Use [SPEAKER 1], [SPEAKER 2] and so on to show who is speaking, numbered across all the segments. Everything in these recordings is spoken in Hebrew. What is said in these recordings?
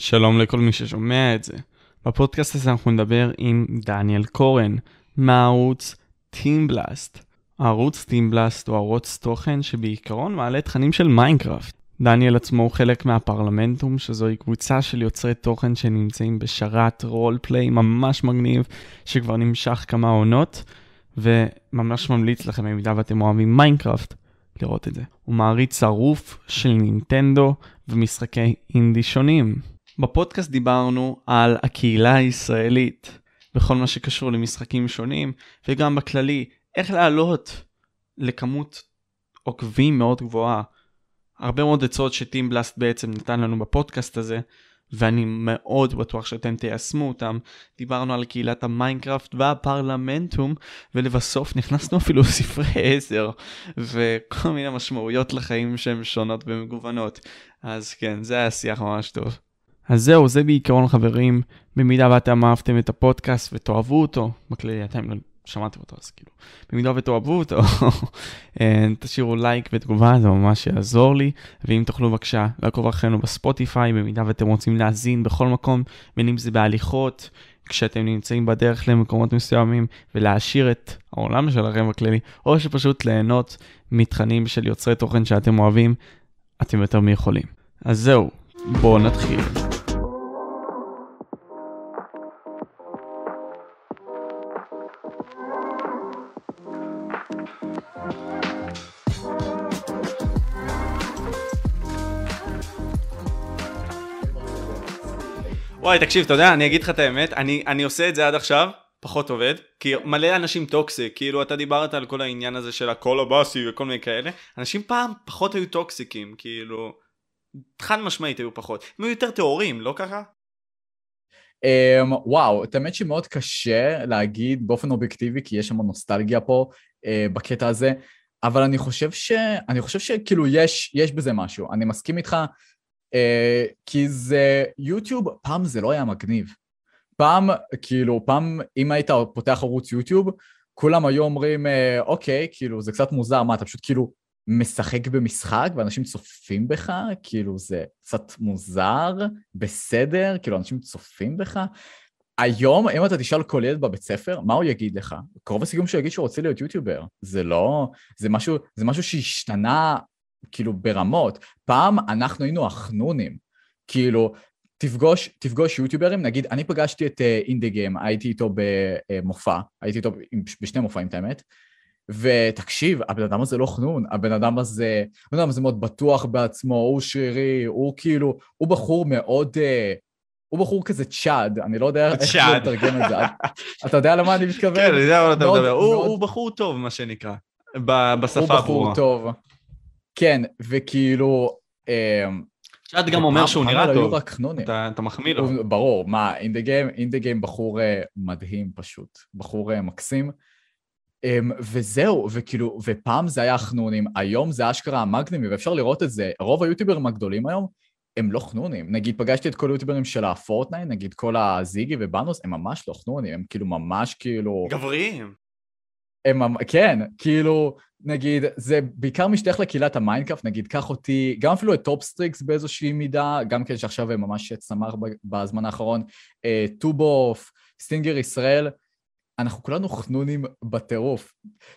[SPEAKER 1] שלום לכל מי ששומע את זה. בפודקאסט הזה אנחנו נדבר עם דניאל קורן מהערוץ טימבלאסט. הערוץ טימבלאסט הוא ערוץ תוכן שבעיקרון מעלה תכנים של מיינקראפט. דניאל עצמו הוא חלק מהפרלמנטום, שזוהי קבוצה של יוצרי תוכן שנמצאים בשרת roleplay ממש מגניב, שכבר נמשך כמה עונות, וממש ממליץ לכם במידה ואתם אוהבים מיינקראפט, לראות את זה. הוא מעריץ שרוף של נינטנדו ומשחקי אינדי שונים. בפודקאסט דיברנו על הקהילה הישראלית בכל מה שקשור למשחקים שונים, וגם בכללי, איך לעלות לכמות עוקבים מאוד גבוהה. הרבה מאוד עצות שטים בלאסט בעצם נתן לנו בפודקאסט הזה, ואני מאוד בטוח שאתם תיישמו אותם. דיברנו על קהילת המיינקראפט והפרלמנטום, ולבסוף נכנסנו אפילו לספרי עזר, וכל מיני משמעויות לחיים שהן שונות ומגוונות. אז כן, זה היה שיח ממש טוב. אז זהו, זה בעיקרון חברים, במידה ואתם אהבתם את הפודקאסט ותאהבו אותו, בכללי אתם לא שמעתם אותו אז כאילו, במידה ותאהבו אותו, אה, תשאירו לייק ותגובה, זה ממש יעזור לי, ואם תוכלו בבקשה לעקוב אחרינו בספוטיפיי, במידה ואתם רוצים להאזין בכל מקום, בין אם זה בהליכות, כשאתם נמצאים בדרך למקומות מסוימים, ולהעשיר את העולם שלכם בכללי, או שפשוט ליהנות מתכנים של יוצרי תוכן שאתם אוהבים, אתם יותר מיכולים. אז זהו, בואו נתחיל. וואי, תקשיב, אתה יודע, אני אגיד לך את האמת, אני, אני עושה את זה עד עכשיו, פחות עובד, כי מלא אנשים toxic, כאילו אתה דיברת על כל העניין הזה של הקול הבאסי וכל מיני כאלה, אנשים פעם פחות היו טוקסיקים, כאילו, חד משמעית היו פחות, הם היו יותר טהורים, לא ככה?
[SPEAKER 2] Um, וואו, את האמת שמאוד קשה להגיד באופן אובייקטיבי, כי יש שם נוסטלגיה פה uh, בקטע הזה, אבל אני חושב ש... אני חושב שכאילו יש, יש בזה משהו. אני מסכים איתך כי זה, יוטיוב, פעם זה לא היה מגניב. פעם, כאילו, פעם, אם היית פותח ערוץ יוטיוב, כולם היו אומרים, uh, אוקיי, כאילו, זה קצת מוזר, מה, אתה פשוט כאילו משחק במשחק ואנשים צופים בך? כאילו, זה קצת מוזר, בסדר, כאילו, אנשים צופים בך? היום, אם אתה תשאל כל ילד בבית ספר, מה הוא יגיד לך? קרוב הסיכום שהוא יגיד שהוא רוצה להיות יוטיובר. זה לא... זה משהו, זה משהו שהשתנה כאילו ברמות. פעם אנחנו היינו החנונים, כאילו, תפגוש, תפגוש יוטיוברים, נגיד, אני פגשתי את אינדי uh, גיים, הייתי איתו במופע, הייתי איתו בשני מופעים, את האמת, ותקשיב, הבן אדם הזה לא חנון, הבן אדם הזה, הבן אדם הזה מאוד בטוח בעצמו, הוא שרירי, הוא כאילו, הוא בחור מאוד, uh, הוא בחור כזה צ'אד, אני לא יודע איך לתרגם את זה. אתה יודע למה אני מתכוון?
[SPEAKER 1] כן, אני יודע מה אתה מדבר. הוא בחור טוב, מה שנקרא, בשפה הברורה.
[SPEAKER 2] הוא בחור טוב. כן, וכאילו...
[SPEAKER 1] צ'אט גם אומר שהוא נראה טוב,
[SPEAKER 2] אתה
[SPEAKER 1] מחמיא לו.
[SPEAKER 2] ברור, מה, אינדה גיים בחור אה, מדהים פשוט, בחור אה, מקסים. Um, וזהו, וכאילו, ופעם זה היה חנונים, היום זה אשכרה המגנימי, ואפשר לראות את זה. רוב היוטיוברים הגדולים היום הם לא חנונים. נגיד, פגשתי את כל היוטיוברים של הפורטנייט, נגיד כל הזיגי ובאנוס, הם ממש לא חנונים, הם כאילו ממש כאילו...
[SPEAKER 1] גבריים.
[SPEAKER 2] הם, כן, כאילו, נגיד, זה בעיקר משתייך לקהילת המיינקראפט, נגיד, קח אותי, גם אפילו את טופסטריקס באיזושהי מידה, גם כן שעכשיו הם ממש צמח בזמן האחרון, אה, טובוף, סטינגר ישראל, אנחנו כולנו חנונים בטירוף.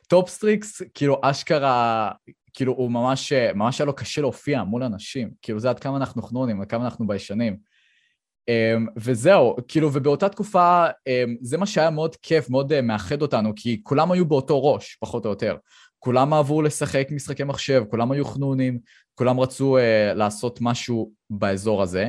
[SPEAKER 2] טופסטריקס, כאילו, אשכרה, כאילו, הוא ממש, ממש היה לו קשה להופיע מול אנשים, כאילו, זה עד כמה אנחנו חנונים, עד כמה אנחנו ביישנים. Um, וזהו, כאילו, ובאותה תקופה um, זה מה שהיה מאוד כיף, מאוד uh, מאחד אותנו, כי כולם היו באותו ראש, פחות או יותר. כולם אהבו לשחק משחקי מחשב, כולם היו חנונים, כולם רצו uh, לעשות משהו באזור הזה,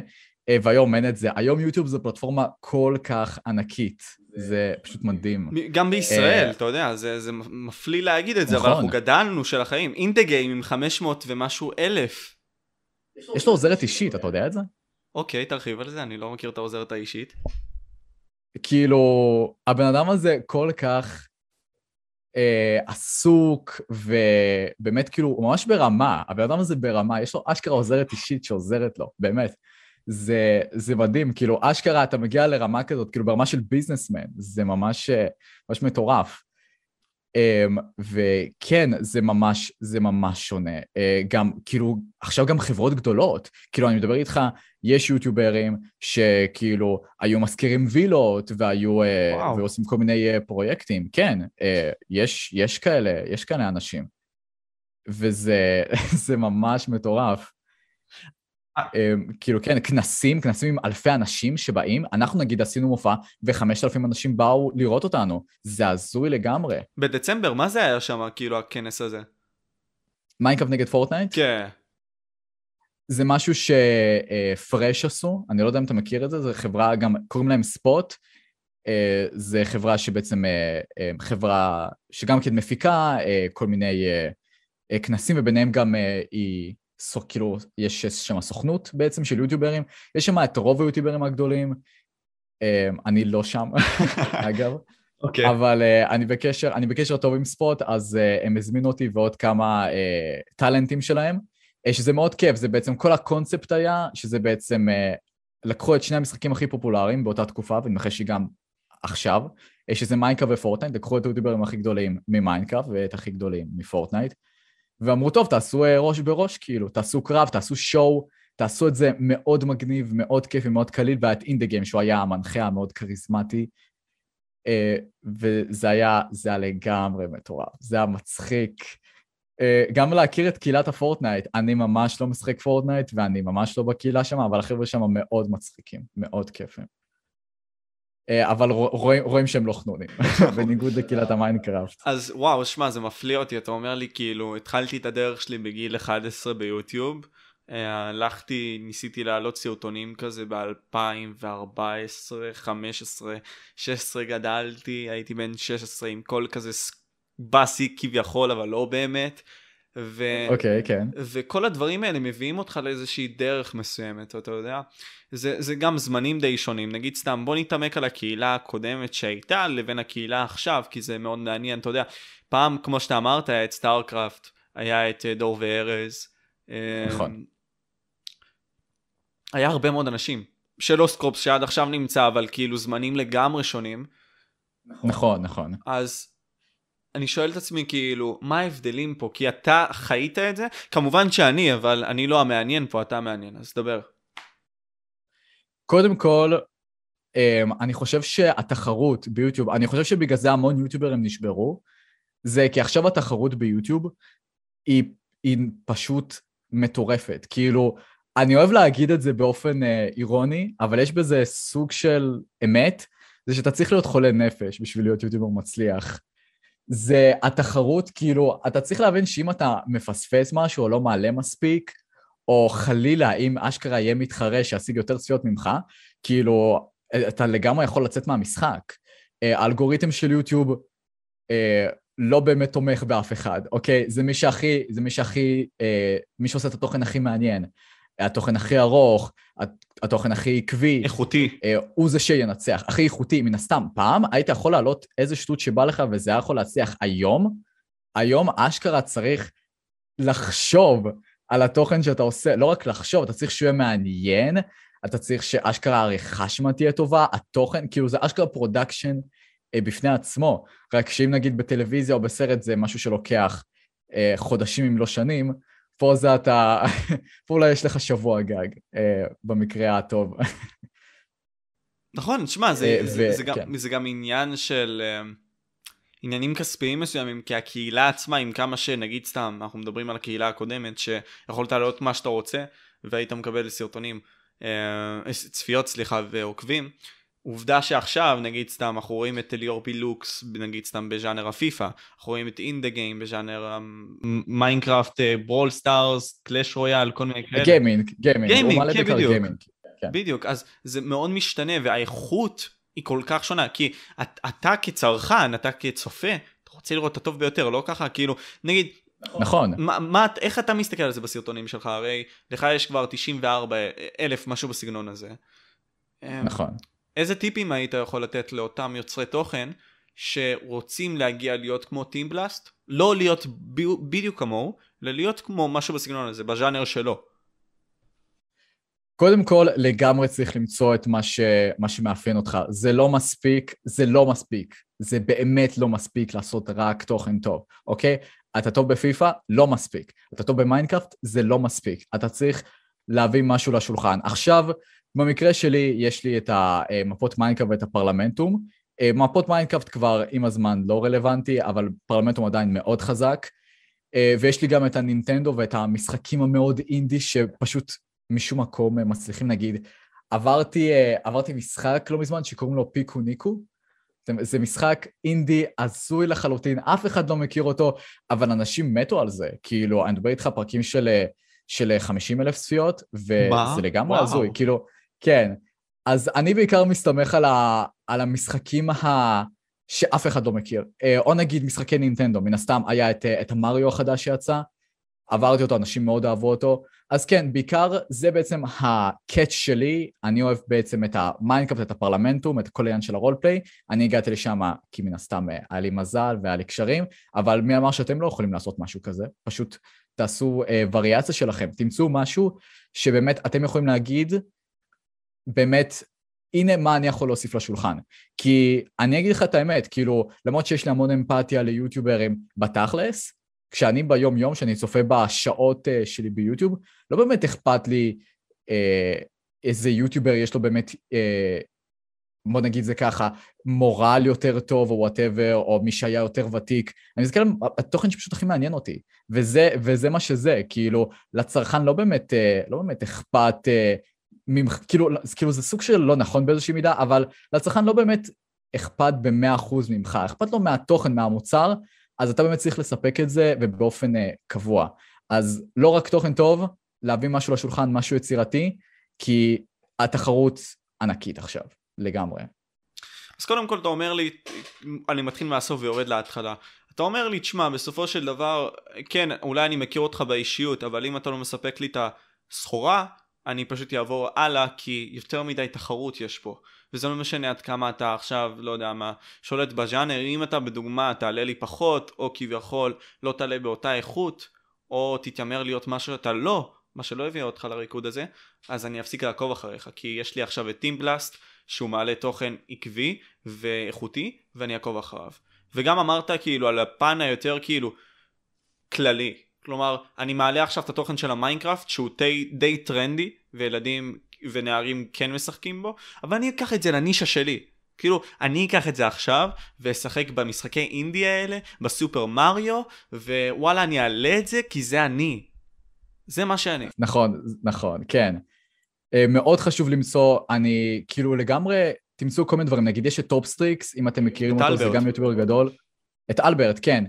[SPEAKER 2] uh, והיום אין את זה. היום יוטיוב זו פלטפורמה כל כך ענקית, זה פשוט מדהים.
[SPEAKER 1] גם בישראל, אתה יודע, זה, זה מפליא להגיד את זה, נכון. אבל אנחנו גדלנו של החיים. אינדה גיים עם 500 ומשהו אלף.
[SPEAKER 2] יש לו עוזרת אישית, אתה יודע את זה?
[SPEAKER 1] אוקיי, תרחיב על זה, אני לא מכיר את העוזרת האישית.
[SPEAKER 2] כאילו, הבן אדם הזה כל כך אה, עסוק, ובאמת כאילו, הוא ממש ברמה, הבן אדם הזה ברמה, יש לו אשכרה עוזרת אישית שעוזרת לו, באמת. זה, זה מדהים, כאילו, אשכרה אתה מגיע לרמה כזאת, כאילו ברמה של ביזנסמן, זה ממש, ממש מטורף. Um, וכן, זה ממש, זה ממש שונה. Uh, גם, כאילו, עכשיו גם חברות גדולות, כאילו, אני מדבר איתך, יש יוטיוברים שכאילו היו מזכירים וילות והיו, uh, ועושים כל מיני uh, פרויקטים. כן, uh, יש, יש כאלה, יש כאלה אנשים. וזה ממש מטורף. אמ, כאילו כן, כנסים, כנסים עם אלפי אנשים שבאים, אנחנו נגיד עשינו מופע וחמשת אלפים אנשים באו לראות אותנו, זה הזוי לגמרי.
[SPEAKER 1] בדצמבר, מה זה היה שם, כאילו, הכנס הזה?
[SPEAKER 2] מיינקראפט נגד פורטנייט?
[SPEAKER 1] כן.
[SPEAKER 2] זה משהו שפרש עשו, אני לא יודע אם אתה מכיר את זה, זו חברה גם, קוראים להם ספוט, אה, זה חברה שבעצם, אה, אה, חברה שגם כן מפיקה כל מיני כנסים, וביניהם גם היא... סוק, כאילו, יש שם סוכנות בעצם של יוטיוברים, יש שם את רוב היוטיוברים הגדולים, אמ, אני לא שם, אגב.
[SPEAKER 1] אוקיי. Okay.
[SPEAKER 2] אבל uh, אני בקשר, אני בקשר טוב עם ספוט, אז uh, הם הזמינו אותי ועוד כמה uh, טאלנטים שלהם, uh, שזה מאוד כיף, זה בעצם, כל הקונספט היה, שזה בעצם, uh, לקחו את שני המשחקים הכי פופולריים באותה תקופה, ואני מנחש שגם עכשיו, uh, שזה מיינקראפט ופורטנייט, לקחו את היוטיוברים הכי גדולים ממיינקראפט ואת הכי גדולים מפורטנייט, ואמרו, טוב, תעשו אה, ראש בראש, כאילו, תעשו קרב, תעשו show, תעשו את זה מאוד מגניב, מאוד כיפי, מאוד קליל, והיה את אינדה גיים, שהוא היה המנחה המאוד כריזמטי, אה, וזה היה, זה היה לגמרי מטורף, זה היה מצחיק. אה, גם להכיר את קהילת הפורטנייט, אני ממש לא משחק פורטנייט, ואני ממש לא בקהילה שם, אבל החבר'ה שם מאוד מצחיקים, מאוד כיפים. אה, אבל רואים, רואים שהם לא חנונים, בניגוד לקהילת המיינקראפט.
[SPEAKER 1] אז וואו, שמע, זה מפליא אותי, אתה אומר לי, כאילו, התחלתי את הדרך שלי בגיל 11 ביוטיוב, אה, הלכתי, ניסיתי להעלות סרטונים כזה ב-2014, 15, 16 גדלתי, הייתי בן 16 עם קול כזה באסי כביכול, אבל לא באמת.
[SPEAKER 2] ו... אוקיי, okay, כן.
[SPEAKER 1] וכל הדברים האלה מביאים אותך לאיזושהי דרך מסוימת, אתה יודע? זה, זה גם זמנים די שונים. נגיד סתם, בוא נתעמק על הקהילה הקודמת שהייתה לבין הקהילה עכשיו, כי זה מאוד מעניין, אתה יודע. פעם, כמו שאתה אמרת, היה את סטארקראפט, היה את אה, דור וארז.
[SPEAKER 2] אה, נכון.
[SPEAKER 1] היה הרבה מאוד אנשים. שלא סקרופס שעד עכשיו נמצא, אבל כאילו זמנים לגמרי שונים.
[SPEAKER 2] נכון, נכון.
[SPEAKER 1] אז אני שואל את עצמי כאילו, מה ההבדלים פה? כי אתה חיית את זה? כמובן שאני, אבל אני לא המעניין פה, אתה מעניין, אז דבר.
[SPEAKER 2] קודם כל, אמ, אני חושב שהתחרות ביוטיוב, אני חושב שבגלל זה המון יוטיוברים נשברו, זה כי עכשיו התחרות ביוטיוב היא, היא פשוט מטורפת. כאילו, אני אוהב להגיד את זה באופן אה, אירוני, אבל יש בזה סוג של אמת, זה שאתה צריך להיות חולה נפש בשביל להיות יוטיובר מצליח. זה התחרות, כאילו, אתה צריך להבין שאם אתה מפספס משהו או לא מעלה מספיק, או חלילה, אם אשכרה יהיה מתחרה שישיג יותר צפיות ממך, כאילו, אתה לגמרי יכול לצאת מהמשחק. אה, האלגוריתם של יוטיוב אה, לא באמת תומך באף אחד, אוקיי? זה מי שהכי, זה מי שהכי, אה, מי שעושה את התוכן הכי מעניין. התוכן הכי ארוך, התוכן הכי עקבי.
[SPEAKER 1] איכותי.
[SPEAKER 2] אה, הוא זה שינצח. הכי איכותי, מן הסתם. פעם היית יכול להעלות איזה שטות שבא לך וזה היה יכול להצליח. היום, היום אשכרה צריך לחשוב על התוכן שאתה עושה, לא רק לחשוב, אתה צריך שהוא יהיה מעניין, אתה צריך שאשכרה העריכה שמה תהיה טובה, התוכן, כאילו זה אשכרה production אה, בפני עצמו. רק שאם נגיד בטלוויזיה או בסרט זה משהו שלוקח אה, חודשים אם לא שנים, פה זה אתה, פה אולי יש לך שבוע גג, אה, במקרה הטוב.
[SPEAKER 1] נכון, תשמע, זה, אה, זה, ו- זה, כן. גם, זה גם עניין של אה, עניינים כספיים מסוימים, כי הקהילה עצמה, עם כמה שנגיד סתם, אנחנו מדברים על הקהילה הקודמת, שיכולת לעלות מה שאתה רוצה, והיית מקבל סרטונים, צפיות, סליחה, ועוקבים, עובדה שעכשיו, נגיד סתם, אנחנו רואים את ליאור פילוקס, נגיד סתם בז'אנר הפיפא, אנחנו רואים את אינדה גיים בז'אנר מיינקראפט, ברול סטארס, קלאש רויאל, כל מיני כאלה.
[SPEAKER 2] גיימינג, גיימינג,
[SPEAKER 1] גיימינג, כן, בדיוק. גיימינג. כן. בדיוק, אז זה מאוד משתנה, והאיכות היא כל כך שונה, כי אתה כצרכן, אתה כצופה, אתה רוצה לראות את הטוב ביותר, לא ככה, כאילו, נגיד,
[SPEAKER 2] נכון.
[SPEAKER 1] מה, מה, איך אתה מסתכל על זה בסרטונים שלך? הרי לך יש כבר 94 אלף, משהו בסגנון הזה.
[SPEAKER 2] נכון.
[SPEAKER 1] איזה טיפים היית יכול לתת לאותם יוצרי תוכן שרוצים להגיע להיות כמו טימבלאסט? לא להיות בדיוק כמוהו, אלא להיות כמו משהו בסגנון הזה, בז'אנר שלו.
[SPEAKER 2] קודם כל, לגמרי צריך למצוא את מה, ש... מה שמאפיין אותך. זה לא מספיק, זה לא מספיק. זה באמת לא מספיק לעשות רק תוכן טוב, אוקיי? אתה טוב בפיפא? לא מספיק. אתה טוב במיינקראפט? זה לא מספיק. אתה צריך להביא משהו לשולחן. עכשיו, במקרה שלי, יש לי את המפות מיינקראפט ואת הפרלמנטום. אה, מפות מיינקראפט כבר עם הזמן לא רלוונטי, אבל פרלמנטום עדיין מאוד חזק. אה, ויש לי גם את הנינטנדו ואת המשחקים המאוד אינדי שפשוט משום מקום מצליחים נגיד. עברתי, אה, עברתי משחק לא מזמן שקוראים לו פיקוניקו. זה משחק אינדי הזוי לחלוטין, אף אחד לא מכיר אותו, אבל אנשים מתו על זה. כאילו, אני מדבר איתך פרקים של, של 50 אלף צפיות, וזה לגמרי הזוי. כאילו, כן. אז אני בעיקר מסתמך על, ה, על המשחקים ה... שאף אחד לא מכיר. אה, או נגיד משחקי נינטנדו, מן הסתם היה את, את המריו החדש שיצא, עברתי אותו, אנשים מאוד אהבו אותו. אז כן, בעיקר זה בעצם ה catch שלי, אני אוהב בעצם את המיינקראפט, את הפרלמנטום, את כל העניין של ה roleplay. אני הגעתי לשם כי מן הסתם אה, היה לי מזל והיה לי קשרים, אבל מי אמר שאתם לא יכולים לעשות משהו כזה? פשוט תעשו אה, וריאציה שלכם, תמצאו משהו שבאמת אתם יכולים להגיד, באמת, הנה מה אני יכול להוסיף לשולחן. כי אני אגיד לך את האמת, כאילו, למרות שיש לי המון אמפתיה ליוטיוברים בתכלס, כשאני ביום יום, שאני צופה בשעות uh, שלי ביוטיוב, לא באמת אכפת לי uh, איזה יוטיובר יש לו באמת, uh, בוא נגיד זה ככה, מורל יותר טוב או whatever, או מי שהיה יותר ותיק. אני מסתכל על התוכן שפשוט הכי מעניין אותי, וזה, וזה מה שזה, כאילו, לצרכן לא באמת, uh, לא באמת אכפת uh, ממך, כאילו, כאילו זה סוג של לא נכון באיזושהי מידה, אבל לצרכן לא באמת אכפת במאה אחוז ממך, אכפת לו מהתוכן, מהמוצר, אז אתה באמת צריך לספק את זה ובאופן uh, קבוע. אז לא רק תוכן טוב, להביא משהו לשולחן, משהו יצירתי, כי התחרות ענקית עכשיו, לגמרי.
[SPEAKER 1] אז קודם כל אתה אומר לי, אני מתחיל מהסוף ויורד להתחלה. אתה אומר לי, תשמע, בסופו של דבר, כן, אולי אני מכיר אותך באישיות, אבל אם אתה לא מספק לי את הסחורה, אני פשוט אעבור הלאה כי יותר מדי תחרות יש פה. וזה לא משנה עד כמה אתה עכשיו לא יודע מה שולט בז'אנר. אם אתה בדוגמה תעלה לי פחות או כביכול לא תעלה באותה איכות או תתיימר להיות מה שאתה לא מה שלא הביא אותך לריקוד הזה אז אני אפסיק לעקוב אחריך כי יש לי עכשיו את טימבלאסט שהוא מעלה תוכן עקבי ואיכותי ואני אעקוב אחריו. וגם אמרת כאילו על הפן היותר כאילו כללי כלומר, אני מעלה עכשיו את התוכן של המיינקראפט שהוא די, די טרנדי, וילדים ונערים כן משחקים בו, אבל אני אקח את זה לנישה שלי. כאילו, אני אקח את זה עכשיו, ואשחק במשחקי אינדי האלה, בסופר מריו, ווואלה, אני אעלה את זה כי זה אני. זה מה שאני.
[SPEAKER 2] נכון, נכון, כן. אה, מאוד חשוב למצוא, אני כאילו לגמרי, תמצאו כל מיני דברים, נגיד יש את טופסטריקס, אם אתם מכירים אותו, אלברט. זה גם יוטיובר גדול. את אלברט, כן.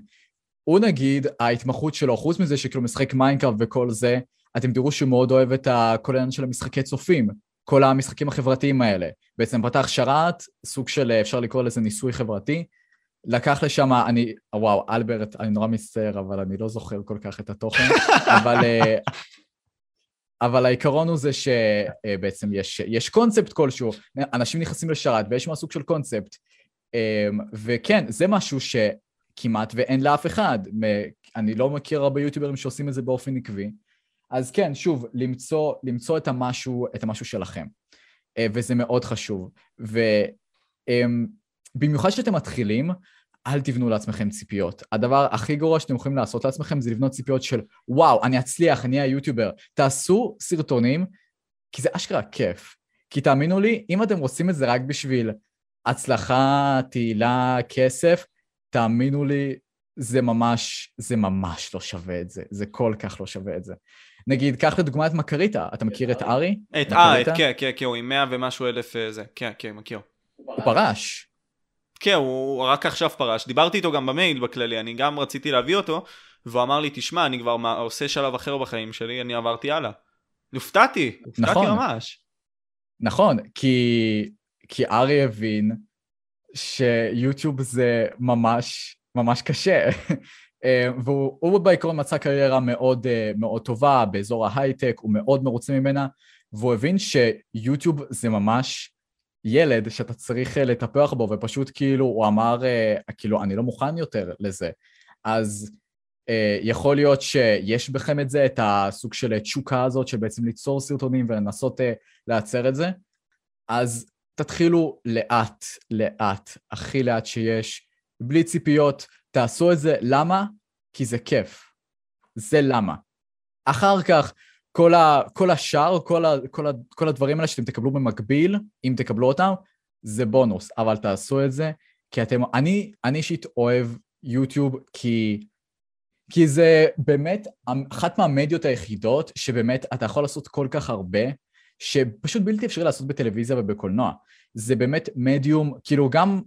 [SPEAKER 2] הוא נגיד, ההתמחות שלו, חוץ מזה שכאילו משחק מיינקראפט וכל זה, אתם תראו שהוא מאוד אוהב את כל העניין של המשחקי צופים, כל המשחקים החברתיים האלה. בעצם פתח שרת, סוג של, אפשר לקרוא לזה ניסוי חברתי. לקח לשם, אני, וואו, אלברט, אני נורא מצטער, אבל אני לא זוכר כל כך את התוכן, אבל, אה, אבל העיקרון הוא זה שבעצם יש, יש קונספט כלשהו, אנשים נכנסים לשרת ויש מה סוג של קונספט. אה, וכן, זה משהו ש... כמעט ואין לאף אחד. אני לא מכיר הרבה יוטיוברים שעושים את זה באופן עקבי. אז כן, שוב, למצוא, למצוא את, המשהו, את המשהו שלכם. אה, וזה מאוד חשוב. ובמיוחד אמ, כשאתם מתחילים, אל תבנו לעצמכם ציפיות. הדבר הכי גרוע שאתם יכולים לעשות לעצמכם זה לבנות ציפיות של וואו, אני אצליח, אני אהיה יוטיובר. תעשו סרטונים, כי זה אשכרה כיף. כי תאמינו לי, אם אתם רוצים את זה רק בשביל הצלחה, תהילה, כסף, תאמינו לי, זה ממש, זה ממש לא שווה את זה. זה כל כך לא שווה את זה. נגיד, קח לדוגמה את מקריטה, אתה מכיר את ארי?
[SPEAKER 1] את אה, כן, כן, כן, הוא עם מאה ומשהו אלף אה, זה, כן, כן, מכיר.
[SPEAKER 2] הוא פרש.
[SPEAKER 1] כן, הוא רק עכשיו פרש. דיברתי איתו גם במייל בכללי, אני גם רציתי להביא אותו, והוא אמר לי, תשמע, אני כבר עושה שלב אחר בחיים שלי, אני עברתי הלאה. הופתעתי, הופתעתי נכון. ממש.
[SPEAKER 2] נכון, כי, כי ארי הבין שיוטיוב זה ממש ממש קשה. אה, והוא בעיקרון מצא קריירה מאוד, אה, מאוד טובה באזור ההייטק, הוא מאוד מרוצה ממנה, והוא הבין שיוטיוב זה ממש ילד שאתה צריך אה, לטפח בו, ופשוט כאילו הוא אמר, כאילו, אני לא מוכן יותר לזה. אז יכול להיות שיש בכם את זה, את הסוג של תשוקה הזאת של בעצם ליצור סרטונים ולנסות לייצר את זה, אז תתחילו לאט, לאט, הכי לאט שיש, בלי ציפיות, תעשו את זה. למה? כי זה כיף. זה למה. אחר כך, כל, ה, כל השאר, כל, ה, כל, ה, כל הדברים האלה שאתם תקבלו במקביל, אם תקבלו אותם, זה בונוס, אבל תעשו את זה, כי אתם, אני, אני אישית אוהב יוטיוב כי, כי זה באמת אחת מהמדיות היחידות שבאמת אתה יכול לעשות כל כך הרבה, שפשוט בלתי אפשרי לעשות בטלוויזיה ובקולנוע. זה באמת מדיום, כאילו גם,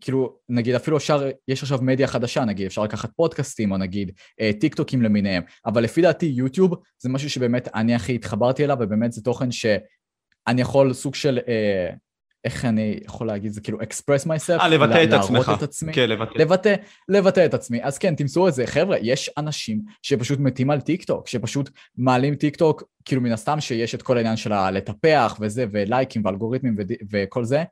[SPEAKER 2] כאילו נגיד אפילו אפשר, יש עכשיו מדיה חדשה נגיד, אפשר לקחת פודקאסטים או נגיד אה, טיק טוקים למיניהם, אבל לפי דעתי יוטיוב זה משהו שבאמת אני הכי התחברתי אליו ובאמת זה תוכן שאני יכול סוג של אה, איך אני יכול להגיד זה כאילו express myself,
[SPEAKER 1] אה, לבטא את עצמך,
[SPEAKER 2] את עצמי,
[SPEAKER 1] כן, לבטא.
[SPEAKER 2] לבטא, לבטא את עצמי, אז כן, תמצאו את זה, חבר'ה, יש אנשים שפשוט מתים על טיק טוק, שפשוט מעלים טיק טוק, כאילו מן הסתם שיש את כל העניין של הלפתח וזה, ולייקים ואלגוריתמים. וכל זה,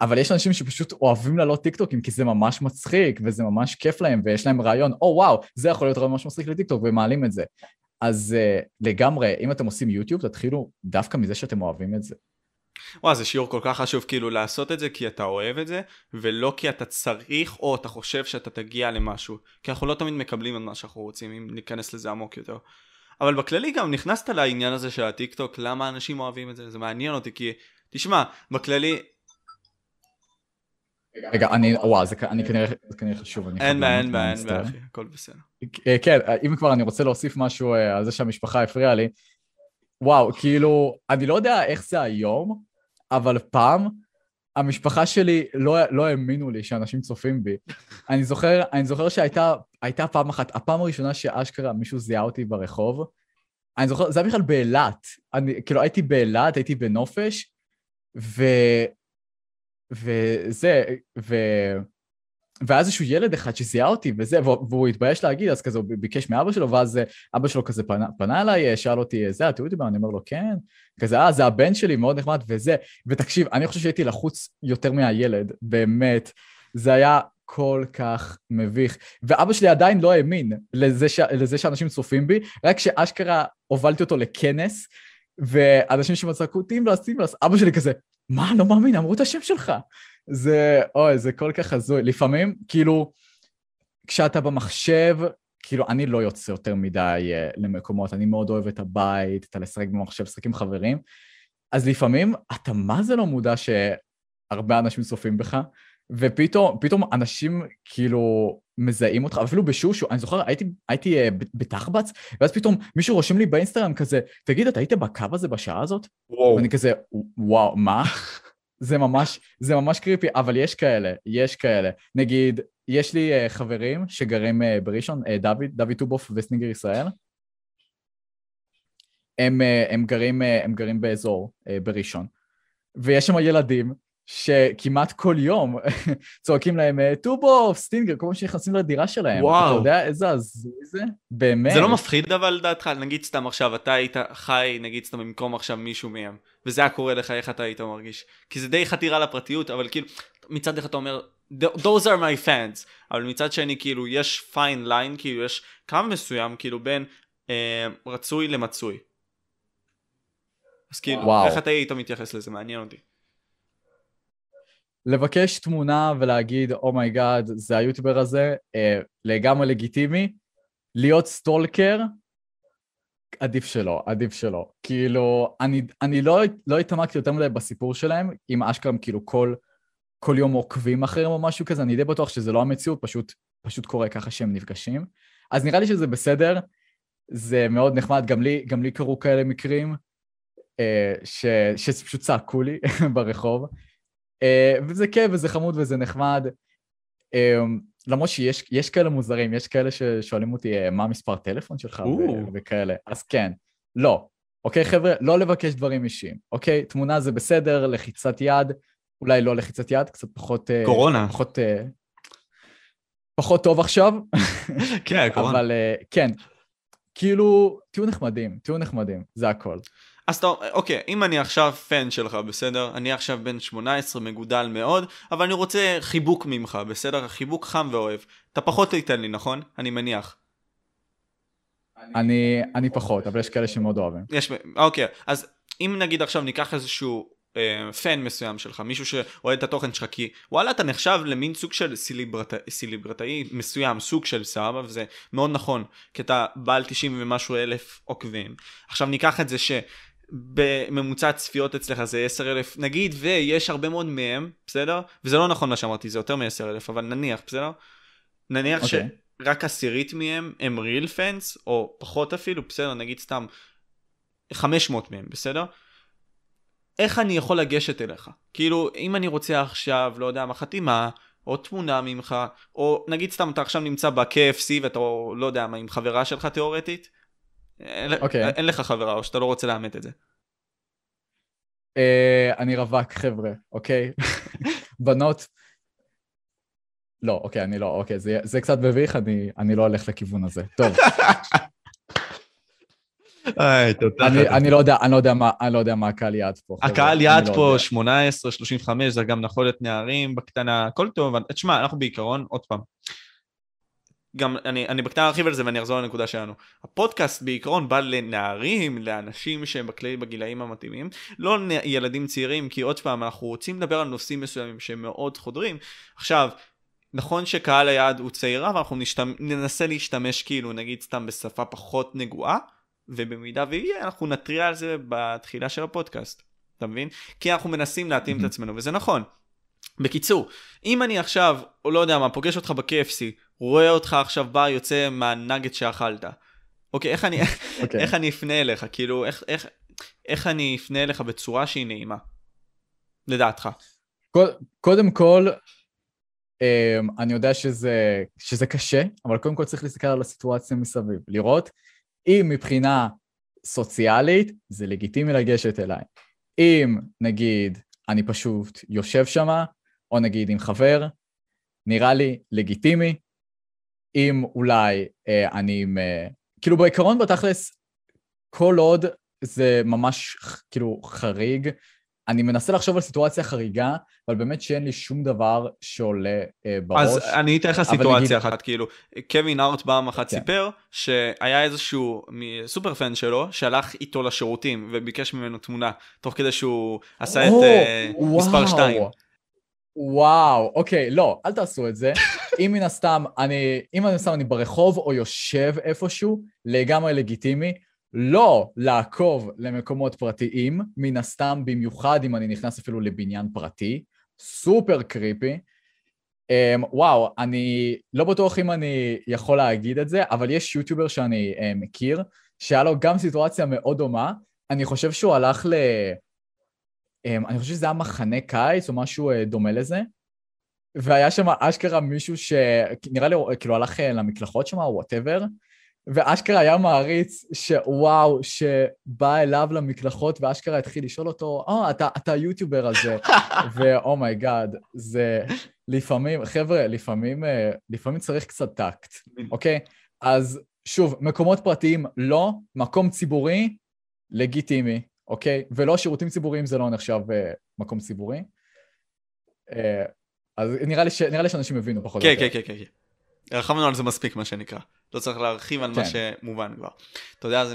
[SPEAKER 2] אבל יש אנשים שפשוט אוהבים לעלות טיק טוקים כי זה ממש מצחיק וזה ממש כיף להם ויש להם רעיון, או oh, וואו, זה יכול להיות רעיון ממש מצחיק לטיק טוק ומעלים את זה. אז uh, לגמרי, אם אתם עושים יוטיוב, תתחילו דווקא מזה שאתם אוהבים את זה.
[SPEAKER 1] וואו, זה שיעור כל כך חשוב כאילו לעשות את זה כי אתה אוהב את זה, ולא כי אתה צריך או אתה חושב שאתה תגיע למשהו. כי אנחנו לא תמיד מקבלים את מה שאנחנו רוצים, אם ניכנס לזה עמוק יותר. אבל בכללי גם נכנסת לעניין הזה של הטיק טוק, למה אנשים אוהבים את זה, זה מעניין אותי, כי תשמע, בכללי...
[SPEAKER 2] רגע, אני, וואו, זה כנראה, חשוב.
[SPEAKER 1] אין בעיה, אין בעיה, אין בעיה, אחי, הכל בסדר.
[SPEAKER 2] אה, כן, אם כבר אני רוצה להוסיף משהו אה, על זה שהמשפחה הפריעה לי. וואו, כאילו, אני לא יודע איך זה היום, אבל פעם המשפחה שלי לא, לא האמינו לי שאנשים צופים בי. אני זוכר, אני זוכר שהייתה פעם אחת, הפעם הראשונה שאשכרה מישהו זיהה אותי ברחוב, אני זוכר, זה היה בכלל באילת. אני, כאילו, הייתי באילת, הייתי בנופש, ו... וזה, ו... ואז איזשהו ילד אחד שזיהה אותי וזה, והוא התבייש להגיד, אז כזה הוא ביקש מאבא שלו, ואז אה, אבא שלו כזה פנה, פנה אליי, שאל אותי, זה את יוטיובר? אני אומר לו, כן. כזה, אה, זה הבן שלי, מאוד נחמד, וזה. ותקשיב, אני חושב שהייתי לחוץ יותר מהילד, באמת. זה היה כל כך מביך. ואבא שלי עדיין לא האמין לזה, ש... לזה שאנשים צופים בי, רק שאשכרה הובלתי אותו לכנס, ואנשים שמצחקו, טימבלס, טימבלס, אבא שלי כזה, מה, לא מאמין, אמרו את השם שלך. זה, אוי, זה כל כך הזוי. לפעמים, כאילו, כשאתה במחשב, כאילו, אני לא יוצא יותר מדי uh, למקומות, אני מאוד אוהב את הבית, את הלשחק במחשב, לשחק עם חברים, אז לפעמים אתה מה זה לא מודע שהרבה אנשים צופים בך, ופתאום פתאום אנשים כאילו מזהים אותך, אפילו בשושו, אני זוכר, הייתי, הייתי uh, בתחבץ, ואז פתאום מישהו רושם לי באינסטגרם כזה, תגיד, אתה היית בקו הזה בשעה הזאת? וואו. ואני כזה, וואו, מה? זה ממש, זה ממש קריפי, אבל יש כאלה, יש כאלה. נגיד, יש לי uh, חברים שגרים uh, בראשון, uh, דוד, דוד טובוף וסניגר ישראל. הם, uh, הם, גרים, uh, הם גרים באזור uh, בראשון. ויש שם ילדים שכמעט כל יום צועקים להם, טובוף, סטינגר, כל פעם שנכנסים לדירה שלהם. וואו. אתה יודע איזה הזוי זה? באמת.
[SPEAKER 1] זה לא מפחיד אבל דעתך, נגיד סתם עכשיו, אתה היית חי, נגיד סתם במקום עכשיו מישהו מהם, וזה היה קורה לך, איך אתה היית מרגיש? כי זה די חתירה לפרטיות, אבל כאילו, מצד אחד אתה אומר, those are my fans, אבל מצד שני, כאילו, יש fine line, כאילו, יש קו מסוים, כאילו, בין אה, רצוי למצוי. אז כאילו, וואו. איך אתה היית מתייחס לזה? מעניין אותי.
[SPEAKER 2] לבקש תמונה ולהגיד, oh my god, oh זה היוטיובר הזה, אה, לגמרי לגיטימי. להיות סטולקר, עדיף שלא, עדיף שלא. כאילו, אני, אני לא, לא התעמקתי יותר מדי בסיפור שלהם, אם אשכרם כאילו כל, כל יום עוקבים אחריהם או משהו כזה, אני די בטוח שזה לא המציאות, פשוט, פשוט קורה ככה שהם נפגשים. אז נראה לי שזה בסדר, זה מאוד נחמד, גם לי, גם לי קרו כאלה מקרים, אה, ש, שפשוט צעקו לי ברחוב. אה, וזה כיף וזה חמוד וזה נחמד. אה, למרות שיש כאלה מוזרים, יש כאלה ששואלים אותי אה, מה המספר טלפון שלך ו- וכאלה, אז כן, לא. אוקיי חבר'ה, לא לבקש דברים אישיים, אוקיי? תמונה זה בסדר, לחיצת יד, אולי לא לחיצת יד, קצת פחות...
[SPEAKER 1] קורונה.
[SPEAKER 2] פחות, פחות טוב עכשיו.
[SPEAKER 1] כן, קורונה.
[SPEAKER 2] אבל כן, כאילו, תהיו נחמדים, תהיו נחמדים, זה הכל.
[SPEAKER 1] אז אתה, אוקיי, אם אני עכשיו פן שלך, בסדר? אני עכשיו בן 18, מגודל מאוד, אבל אני רוצה חיבוק ממך, בסדר? חיבוק חם ואוהב. אתה פחות תיתן לי, נכון? אני מניח.
[SPEAKER 2] אני, אני פחות, אבל יש כאלה שמאוד אוהבים.
[SPEAKER 1] יש, אוקיי, אז אם נגיד עכשיו ניקח איזשהו אה, פן מסוים שלך, מישהו שאוהד את התוכן שלך, כי וואלה אתה נחשב למין סוג של סיליברט... סיליברטאי מסוים, סוג של סבא, וזה מאוד נכון, כי אתה בעל 90 ומשהו אלף עוקבים. עכשיו ניקח את זה ש... בממוצע צפיות אצלך זה 10 אלף, נגיד ויש הרבה מאוד מהם, בסדר? וזה לא נכון מה שאמרתי, זה יותר מ-10 אלף, אבל נניח, בסדר? נניח okay. אוקיי. שרק עשירית מהם הם real fans, או פחות אפילו, בסדר, נגיד סתם 500 מהם, בסדר? איך אני יכול לגשת אליך? כאילו, אם אני רוצה עכשיו, לא יודע מה, חתימה, או תמונה ממך, או נגיד סתם אתה עכשיו נמצא ב-KFC ואתה לא יודע מה, עם חברה שלך תיאורטית, okay. אוקיי. אין לך חברה או שאתה לא רוצה לאמת את זה.
[SPEAKER 2] Uh, אני רווק, חבר'ה, אוקיי? בנות... לא, אוקיי, אני לא, אוקיי, זה, זה קצת מביך, אני, אני לא הולך לכיוון הזה. טוב.
[SPEAKER 1] היי, תודה.
[SPEAKER 2] אני לא יודע, אני לא יודע מה, אני לא יודע מה הקהל יעד פה.
[SPEAKER 1] הקהל יעד לא פה 18, 35, זה גם נכון להיות נערים בקטנה, הכל טוב, תשמע, אנחנו בעיקרון, עוד פעם, גם אני, אני בקטנה ארחיב על זה ואני אחזור לנקודה שלנו. הפודקאסט בעיקרון בא לנערים, לאנשים שהם בכלי בגילאים המתאימים, לא ילדים צעירים, כי עוד פעם, אנחנו רוצים לדבר על נושאים מסוימים שהם מאוד חודרים. עכשיו, נכון שקהל היעד הוא צעירה ואנחנו נשתמ... ננסה להשתמש כאילו נגיד סתם בשפה פחות נגועה, ובמידה ויהיה אנחנו נתריע על זה בתחילה של הפודקאסט, אתה מבין? כי אנחנו מנסים להתאים את עצמנו, וזה נכון. בקיצור, אם אני עכשיו, או לא יודע מה, פוגש אותך ב-KFC, רואה אותך עכשיו בא, יוצא מהנגט שאכלת. אוקיי, איך אני, okay. אוקיי. איך אני אפנה אליך? כאילו, איך, איך, איך אני אפנה אליך בצורה שהיא נעימה? לדעתך.
[SPEAKER 2] קודם כל, אמ, אני יודע שזה, שזה קשה, אבל קודם כל צריך להסתכל על הסיטואציה מסביב. לראות אם מבחינה סוציאלית זה לגיטימי לגשת אליי. אם נגיד אני פשוט יושב שמה, או נגיד עם חבר, נראה לי לגיטימי. אם אולי אה, אני. אה, כאילו בעיקרון בתכלס, כל עוד זה ממש כאילו חריג, אני מנסה לחשוב על סיטואציה חריגה, אבל באמת שאין לי שום דבר שעולה אה, בראש.
[SPEAKER 1] אז אני אתן לך סיטואציה נגיד... אחת, כאילו, קווין ארט פעם אחת כן. סיפר שהיה איזשהו סופר פן שלו שהלך איתו לשירותים וביקש ממנו תמונה, תוך כדי שהוא עשה או, את אה, מספר 2.
[SPEAKER 2] וואו, אוקיי, לא, אל תעשו את זה. אם מן הסתם אני, אם מן הסתם אני ברחוב או יושב איפשהו, לגמרי לגיטימי. לא לעקוב למקומות פרטיים, מן הסתם, במיוחד אם אני נכנס אפילו לבניין פרטי, סופר קריפי. Um, וואו, אני לא בטוח אם אני יכול להגיד את זה, אבל יש יוטיובר שאני uh, מכיר, שהיה לו גם סיטואציה מאוד דומה. אני חושב שהוא הלך ל... Um, אני חושב שזה היה מחנה קיץ או משהו uh, דומה לזה, והיה שם אשכרה מישהו שנראה לי, כאילו הלך למקלחות שם, או whatever, ואשכרה היה מעריץ שוואו, שבא אליו למקלחות ואשכרה התחיל לשאול אותו, או, oh, אתה, אתה היוטיובר הזה, ו oh my god, oh זה לפעמים, חבר'ה, לפעמים, אה, לפעמים צריך קצת טקט, אוקיי? Okay? אז שוב, מקומות פרטיים לא, מקום ציבורי, לגיטימי, אוקיי? Okay? ולא שירותים ציבוריים זה לא נחשב uh, מקום ציבורי. Uh, אז נראה לי, ש, נראה לי שאנשים הבינו פחות
[SPEAKER 1] או יותר. כן, כן, כן, כן. הרחבנו על זה מספיק, מה שנקרא. לא צריך להרחיב על כן. מה שמובן כבר. אתה יודע, זה...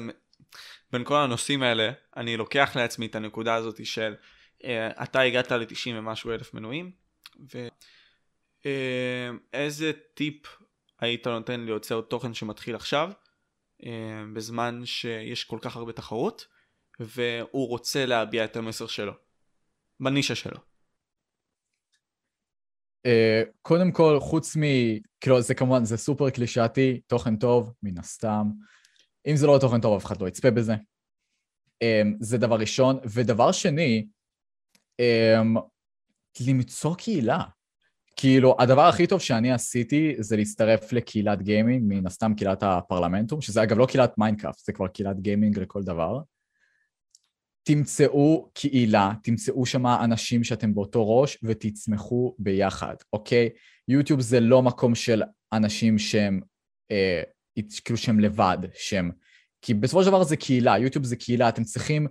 [SPEAKER 1] בין כל הנושאים האלה, אני לוקח לעצמי את הנקודה הזאת של uh, אתה הגעת ל-90 ומשהו אלף מנויים, ואיזה uh, טיפ היית נותן ליוצר תוכן שמתחיל עכשיו, uh, בזמן שיש כל כך הרבה תחרות, והוא רוצה להביע את המסר שלו, בנישה שלו.
[SPEAKER 2] Uh, קודם כל, חוץ מ... כאילו, זה כמובן, זה סופר קלישאתי, תוכן טוב, מן הסתם. אם זה לא תוכן טוב, אף אחד לא יצפה בזה. Um, זה דבר ראשון. ודבר שני, um, למצוא קהילה. כאילו, הדבר הכי טוב שאני עשיתי זה להצטרף לקהילת גיימינג, מן הסתם קהילת הפרלמנטום, שזה אגב לא קהילת מיינקראפט, זה כבר קהילת גיימינג לכל דבר. תמצאו קהילה, תמצאו שם אנשים שאתם באותו ראש ותצמחו ביחד, אוקיי? יוטיוב זה לא מקום של אנשים שהם, אה, כאילו שהם לבד, שהם... כי בסופו של דבר זה קהילה, יוטיוב זה קהילה, אתם צריכים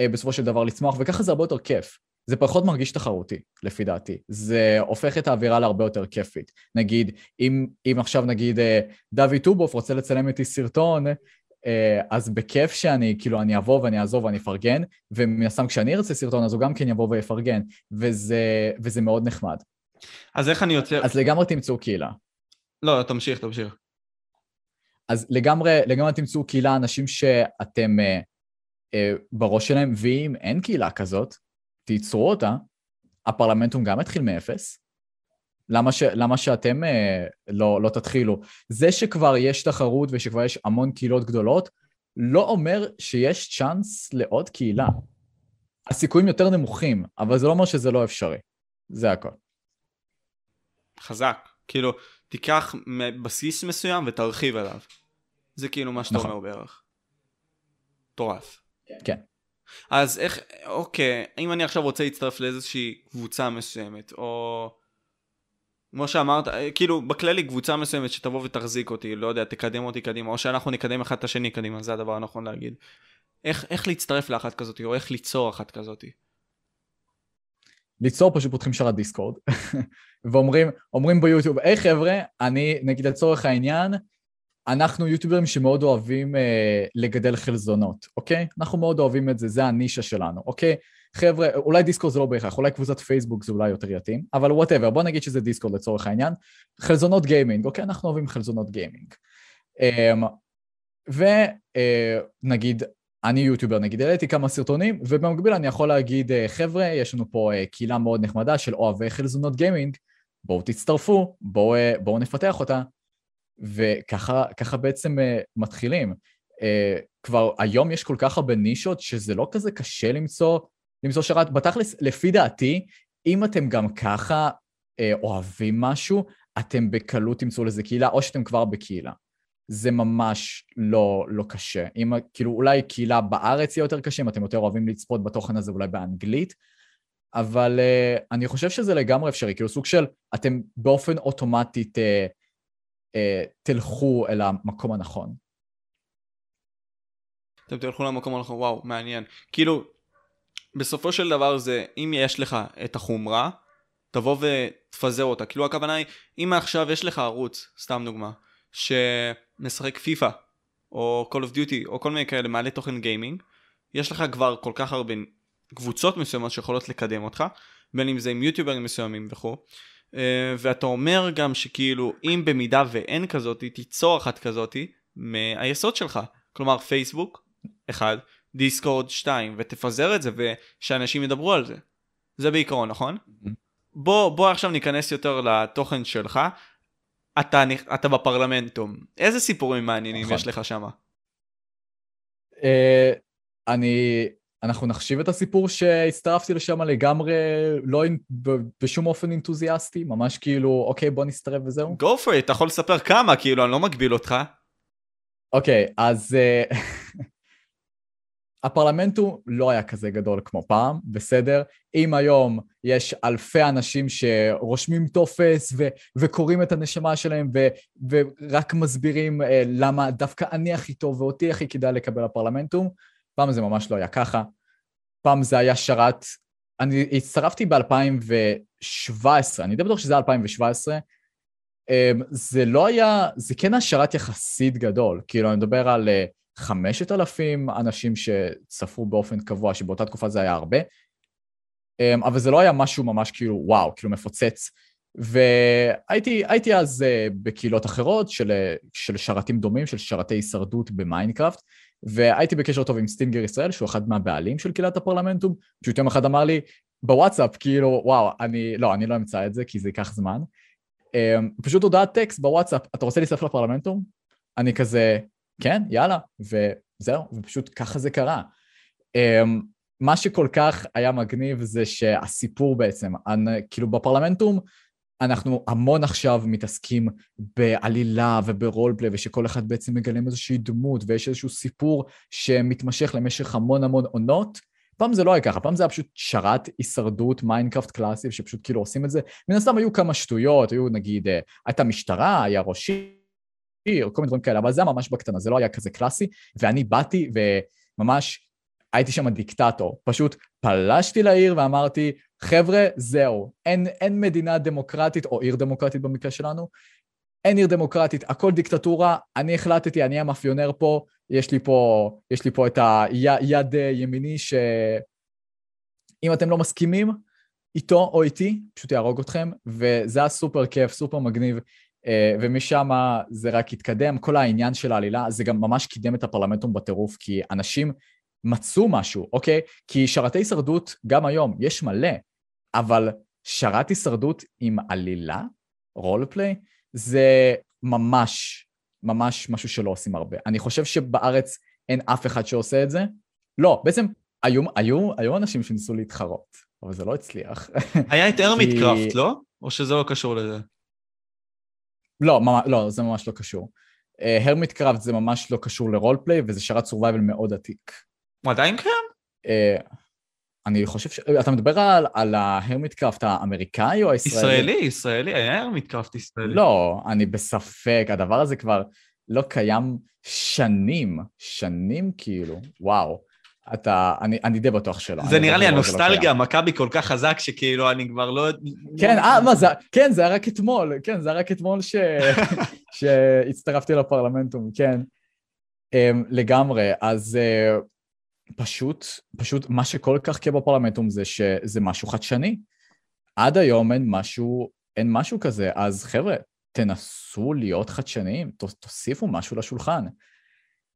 [SPEAKER 2] אה, בסופו של דבר לצמוח, וככה זה הרבה יותר כיף. זה פחות מרגיש תחרותי, לפי דעתי. זה הופך את האווירה להרבה יותר כיפית. נגיד, אם, אם עכשיו נגיד אה, דוד טובוף רוצה לצלם איתי סרטון, אז בכיף שאני, כאילו, אני אבוא ואני אעזוב ואני אפרגן, ומן הסתם כשאני ארצה סרטון אז הוא גם כן יבוא ויפרגן, וזה, וזה מאוד נחמד.
[SPEAKER 1] אז איך אני יוצר...
[SPEAKER 2] אז לגמרי תמצאו קהילה.
[SPEAKER 1] לא, תמשיך, תמשיך.
[SPEAKER 2] אז לגמרי, לגמרי תמצאו קהילה, אנשים שאתם אה, אה, בראש שלהם, ואם אין קהילה כזאת, תיצרו אותה, הפרלמנטום גם התחיל מאפס. למה, ש, למה שאתם אה, לא, לא תתחילו? זה שכבר יש תחרות ושכבר יש המון קהילות גדולות, לא אומר שיש צ'אנס לעוד קהילה. הסיכויים יותר נמוכים, אבל זה לא אומר שזה לא אפשרי. זה הכל.
[SPEAKER 1] חזק. כאילו, תיקח בסיס מסוים ותרחיב עליו. זה כאילו מה שאתה נכון. אומר בערך. מטורף.
[SPEAKER 2] כן.
[SPEAKER 1] אז איך, אוקיי, אם אני עכשיו רוצה להצטרף לאיזושהי קבוצה מסוימת, או... כמו שאמרת, כאילו בכללי קבוצה מסוימת שתבוא ותחזיק אותי, לא יודע, תקדם אותי קדימה, או שאנחנו נקדם אחד את השני קדימה, זה הדבר הנכון להגיד. איך, איך להצטרף לאחת כזאת, או איך ליצור אחת כזאת?
[SPEAKER 2] ליצור פשוט פותחים שרת דיסקורד, ואומרים אומרים ביוטיוב, היי hey, חבר'ה, אני, נגיד לצורך העניין, אנחנו יוטיוברים שמאוד אוהבים אה, לגדל חלזונות, אוקיי? אנחנו מאוד אוהבים את זה, זה הנישה שלנו, אוקיי? חבר'ה, אולי דיסקורד זה לא בהכרח, אולי קבוצת פייסבוק זה אולי יותר יתאים, אבל whatever, בוא נגיד שזה דיסקורד לצורך העניין. חלזונות גיימינג, אוקיי? אנחנו אוהבים חלזונות גיימינג. אמ, ונגיד, אה, אני יוטיובר, נגיד, העליתי כמה סרטונים, ובמקביל אני יכול להגיד, אה, חבר'ה, יש לנו פה אה, קהילה מאוד נחמדה של אוהבי חלזונות גיימינג, בואו תצטרפו, בואו בוא נפתח אותה. וככה בעצם מתחילים. כבר היום יש כל כך הרבה נישות שזה לא כזה קשה למצוא, למצוא שרת. בתכלס, לפי דעתי, אם אתם גם ככה uh, אוהבים משהו, אתם בקלות תמצאו לזה קהילה, או שאתם כבר בקהילה. זה ממש לא, לא קשה. אם, כאילו, אולי קהילה בארץ יהיה יותר קשה, אם אתם יותר אוהבים לצפות בתוכן הזה אולי באנגלית, אבל uh, אני חושב שזה לגמרי אפשרי, כאילו סוג של, אתם באופן אוטומטית uh, אה, תלכו אל המקום הנכון.
[SPEAKER 1] אתם תלכו למקום הנכון, וואו, מעניין. כאילו, בסופו של דבר זה, אם יש לך את החומרה, תבוא ותפזר אותה. כאילו הכוונה היא, אם עכשיו יש לך ערוץ, סתם דוגמה, שמשחק פיפא, או Call of Duty, או כל מיני כאלה, מעלה תוכן גיימינג, יש לך כבר כל כך הרבה קבוצות מסוימות שיכולות לקדם אותך, בין אם זה עם יוטיוברים מסוימים וכו', אה, ואתה אומר גם שכאילו אם במידה ואין כזאתי תיצור אחת כזאתי מהיסוד שלך כלומר פייסבוק אחד דיסקורד שתיים ותפזר את זה ושאנשים ידברו על זה זה בעיקרון נכון? Mm-hmm. בוא בוא עכשיו ניכנס יותר לתוכן שלך אתה, אתה בפרלמנטום איזה סיפורים מעניינים נכון. יש לך שם?
[SPEAKER 2] Uh, אני אנחנו נחשיב את הסיפור שהצטרפתי לשם לגמרי לא בשום אופן אינתוזיאסטי, ממש כאילו, אוקיי, בוא נסתרף וזהו.
[SPEAKER 1] go for it, אתה יכול לספר כמה, כאילו, אני לא מגביל אותך.
[SPEAKER 2] אוקיי, אז uh, הפרלמנט הוא לא היה כזה גדול כמו פעם, בסדר? אם היום יש אלפי אנשים שרושמים טופס ו- וקוראים את הנשמה שלהם ו- ורק מסבירים uh, למה דווקא אני הכי טוב ואותי הכי כדאי לקבל לפרלמנטום, פעם זה ממש לא היה ככה. פעם זה היה שרת, אני הצטרפתי ב-2017, אני די בטוח שזה היה 2017. אמ, זה לא היה, זה כן היה שרת יחסית גדול, כאילו אני מדבר על 5,000 אה, אנשים שצפו באופן קבוע, שבאותה תקופה זה היה הרבה, אמ, אבל זה לא היה משהו ממש כאילו וואו, כאילו מפוצץ. והייתי אז uh, בקהילות אחרות של, אה, של שרתים דומים, של שרתי הישרדות במיינקראפט, והייתי בקשר טוב עם סטינגר ישראל, שהוא אחד מהבעלים של קהילת הפרלמנטום, פשוט יום אחד אמר לי בוואטסאפ, כאילו, וואו, אני, לא, אני לא אמצא את זה, כי זה ייקח זמן. Um, פשוט הודעת טקסט בוואטסאפ, אתה רוצה להצטרף לפרלמנטום? אני כזה, כן, יאללה, וזהו, ופשוט ככה זה קרה. Um, מה שכל כך היה מגניב זה שהסיפור בעצם, כאילו בפרלמנטום, אנחנו המון עכשיו מתעסקים בעלילה וב roleplay ושכל אחד בעצם מגלם איזושהי דמות ויש איזשהו סיפור שמתמשך למשך המון המון עונות. פעם זה לא היה ככה, פעם זה היה פשוט שרת הישרדות מיינקראפט קלאסי שפשוט כאילו עושים את זה. מן הסתם היו כמה שטויות, היו נגיד, אה, הייתה משטרה, היה ראש עיר, כל מיני דברים כאלה, אבל זה היה ממש בקטנה, זה לא היה כזה קלאסי, ואני באתי וממש הייתי שם דיקטטור. פשוט פלשתי לעיר ואמרתי, חבר'ה, זהו, אין, אין מדינה דמוקרטית, או עיר דמוקרטית במקרה שלנו, אין עיר דמוקרטית, הכל דיקטטורה, אני החלטתי, אני המאפיונר פה, יש לי פה, יש לי פה את היד ימיני שאם אתם לא מסכימים איתו או איתי, פשוט יהרוג אתכם, וזה היה סופר כיף, סופר מגניב, אה, ומשם זה רק התקדם, כל העניין של העלילה, זה גם ממש קידם את הפרלמנטום בטירוף, כי אנשים מצאו משהו, אוקיי? כי שרתי הישרדות, גם היום, יש מלא, אבל שרת הישרדות עם עלילה, roleplay, זה ממש, ממש משהו שלא עושים הרבה. אני חושב שבארץ אין אף אחד שעושה את זה. לא, בעצם היו, היו, היו אנשים שניסו להתחרות, אבל זה לא הצליח.
[SPEAKER 1] היה את הרמיטקראפט, לא? או שזה לא קשור לזה?
[SPEAKER 2] לא, ממש, לא, זה ממש לא קשור. הרמיט uh, קראפט זה ממש לא קשור ל roleplay, וזה שרת survival מאוד עתיק.
[SPEAKER 1] הוא עדיין קיים?
[SPEAKER 2] Uh, אני חושב ש... אתה מדבר על, על ההרמיט קראפט האמריקאי או הישראלי?
[SPEAKER 1] ישראלי, ישראלי, היה הרמיט קראפט ישראלי.
[SPEAKER 2] לא, אני בספק, הדבר הזה כבר לא קיים שנים, שנים כאילו, וואו. אתה, אני, אני די בטוח שלא.
[SPEAKER 1] זה נראה לי הנוסטלגיה, מכבי כל כך חזק שכאילו אני כבר לא...
[SPEAKER 2] כן, אה, מה זה, כן, זה היה רק אתמול, כן, זה היה רק אתמול ש... שהצטרפתי לפרלמנטום, כן. Um, לגמרי, אז uh, פשוט, פשוט מה שכל כך כיף בפרלמנטום זה שזה משהו חדשני. עד היום אין משהו, אין משהו כזה, אז חבר'ה, תנסו להיות חדשניים, תוסיפו משהו לשולחן.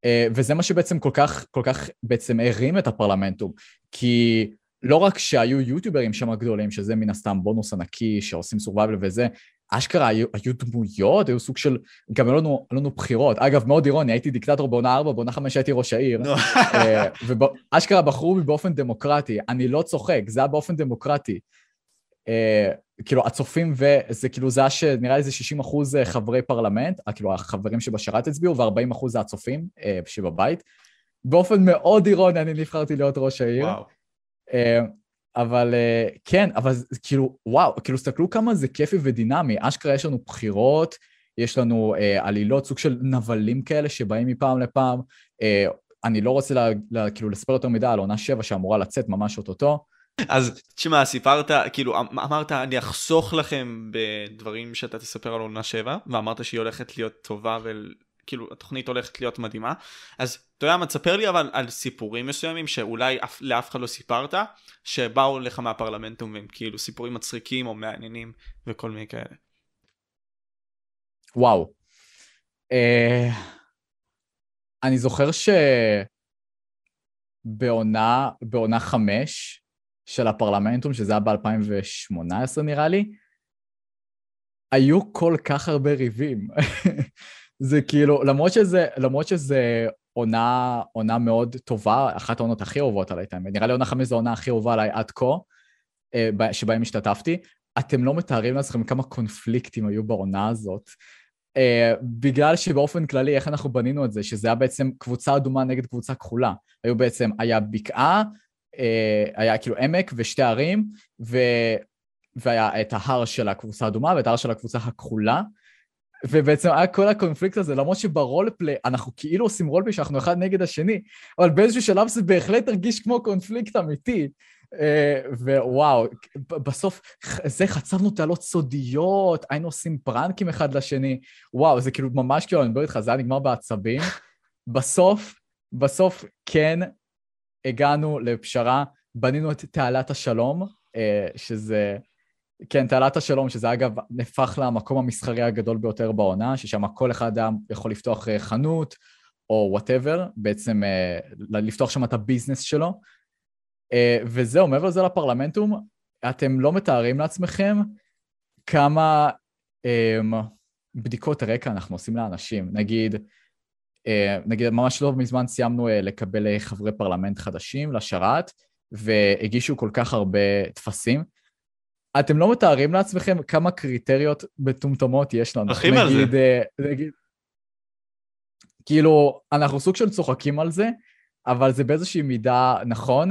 [SPEAKER 2] אה, וזה מה שבעצם כל כך, כל כך בעצם הרים את הפרלמנטום, כי לא רק שהיו יוטיוברים שם גדולים, שזה מן הסתם בונוס ענקי שעושים survival וזה, אשכרה היו, היו דמויות, היו סוג של, גם היו לנו, לנו בחירות. אגב, מאוד אירוני, הייתי דיקטטור בעונה 4, בעונה 5 הייתי ראש העיר, אה, ואשכרה בחרו בי באופן דמוקרטי. אני לא צוחק, זה היה באופן דמוקרטי. כאילו הצופים וזה כאילו זה היה שנראה לי זה 60 אחוז אה, חברי פרלמנט, אה, כאילו החברים שבשרת הצביעו ו-40 אחוז זה הצופים אה, שבבית. באופן מאוד אירוני אני נבחרתי להיות ראש העיר. וואו. אבל כן, אבל כאילו וואו, כאילו תסתכלו כמה זה כיפי ודינמי, אשכרה יש לנו בחירות, יש לנו אה, עלילות, סוג של נבלים כאלה שבאים מפעם לפעם. אה, אני לא רוצה לה, לה, כאילו לספר יותר מדי על עונה 7 שאמורה לצאת ממש אוטוטו.
[SPEAKER 1] אז תשמע, סיפרת, כאילו אמ, אמרת אני אחסוך לכם בדברים שאתה תספר על עונה 7, ואמרת שהיא הולכת להיות טובה וכאילו התוכנית הולכת להיות מדהימה, אז אתה יודע מה, תספר לי אבל על סיפורים מסוימים שאולי אף, לאף אחד לא סיפרת, שבאו לך מהפרלמנטום והם כאילו סיפורים מצחיקים או מעניינים וכל מיני כאלה.
[SPEAKER 2] וואו. Uh, אני זוכר שבעונה, בעונה חמש, של הפרלמנטום, שזה היה ב-2018 נראה לי, היו כל כך הרבה ריבים. זה כאילו, למרות שזה, למרות שזה עונה, עונה מאוד טובה, אחת העונות הכי אהובות עליי, האמת. נראה לי עונה חמש זו העונה הכי אהובה עליי עד כה, אה, שבהם השתתפתי. אתם לא מתארים לעצמכם כמה קונפליקטים היו בעונה הזאת. Uh, בגלל שבאופן כללי, איך אנחנו בנינו את זה, שזה היה בעצם קבוצה אדומה נגד קבוצה כחולה. היו בעצם, היה בקעה, היה כאילו עמק ושתי ערים, ו... והיה את ההר של הקבוצה האדומה ואת ההר של הקבוצה הכחולה. ובעצם היה כל הקונפליקט הזה, למרות שברולפליי, אנחנו כאילו עושים רולפליי שאנחנו אחד נגד השני, אבל באיזשהו שלב זה בהחלט הרגיש כמו קונפליקט אמיתי. Uh, ווואו, בסוף זה חצבנו תעלות סודיות, היינו עושים פרנקים אחד לשני, וואו, זה כאילו ממש כאילו, אני מדבר איתך, זה היה נגמר בעצבים. בסוף, בסוף כן הגענו לפשרה, בנינו את תעלת השלום, אה, שזה, כן, תעלת השלום, שזה אגב נהפך למקום המסחרי הגדול ביותר בעונה, ששם כל אחד היה יכול לפתוח אה, חנות, או whatever, בעצם אה, לפתוח שם את ה business שלו. וזהו, מעבר לזה לפרלמנטום, אתם לא מתארים לעצמכם כמה בדיקות רקע אנחנו עושים לאנשים. נגיד, נגיד ממש לא מזמן סיימנו אה, לקבל אה, חברי פרלמנט חדשים לשרת, והגישו כל כך הרבה טפסים. אתם לא מתארים לעצמכם כמה קריטריונות מטומטמות יש לנו.
[SPEAKER 1] הולכים על זה.
[SPEAKER 2] נגיד, כאילו, אנחנו סוג של צוחקים על זה, אבל זה באיזושהי מידה נכון.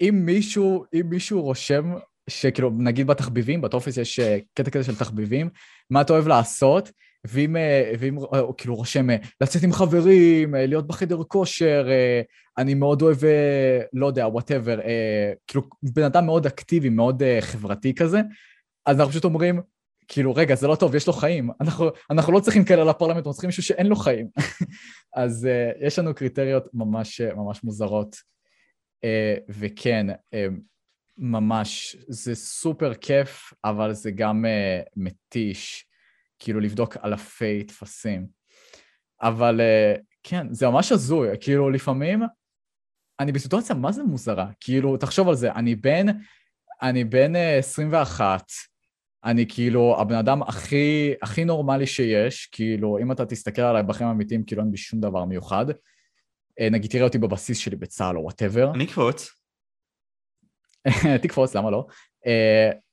[SPEAKER 2] אם מישהו, אם מישהו רושם, שכאילו, נגיד בתחביבים, בטופס יש קטע כזה של תחביבים, מה אתה אוהב לעשות, ואם, אה, ואם אה, כאילו רושם אה, לצאת עם חברים, להיות בחדר כושר, אני מאוד אוהב, לא יודע, whatever, כאילו בן אדם מאוד אקטיבי, מאוד חברתי כזה, אז אנחנו פשוט אומרים, כאילו, רגע, זה לא טוב, יש לו חיים. אנחנו, אנחנו לא צריכים כאלה לפרלמנט, אנחנו צריכים מישהו שאין לו חיים. אז uh, יש לנו קריטריות ממש, ממש מוזרות. Uh, וכן, uh, ממש, זה סופר כיף, אבל זה גם uh, מתיש, כאילו לבדוק אלפי טפסים. אבל uh, כן, זה ממש הזוי, כאילו לפעמים אני בסיטואציה מה זה מוזרה, כאילו, תחשוב על זה, אני בן, אני בן uh, 21, אני כאילו הבן אדם הכי, הכי נורמלי שיש, כאילו, אם אתה תסתכל עליי בחיים האמיתיים, כאילו אין בי שום דבר מיוחד. Uh, נגיד, תראה אותי בבסיס שלי בצה"ל או whatever.
[SPEAKER 1] אני אקפוץ.
[SPEAKER 2] תקפוץ, למה לא? Uh,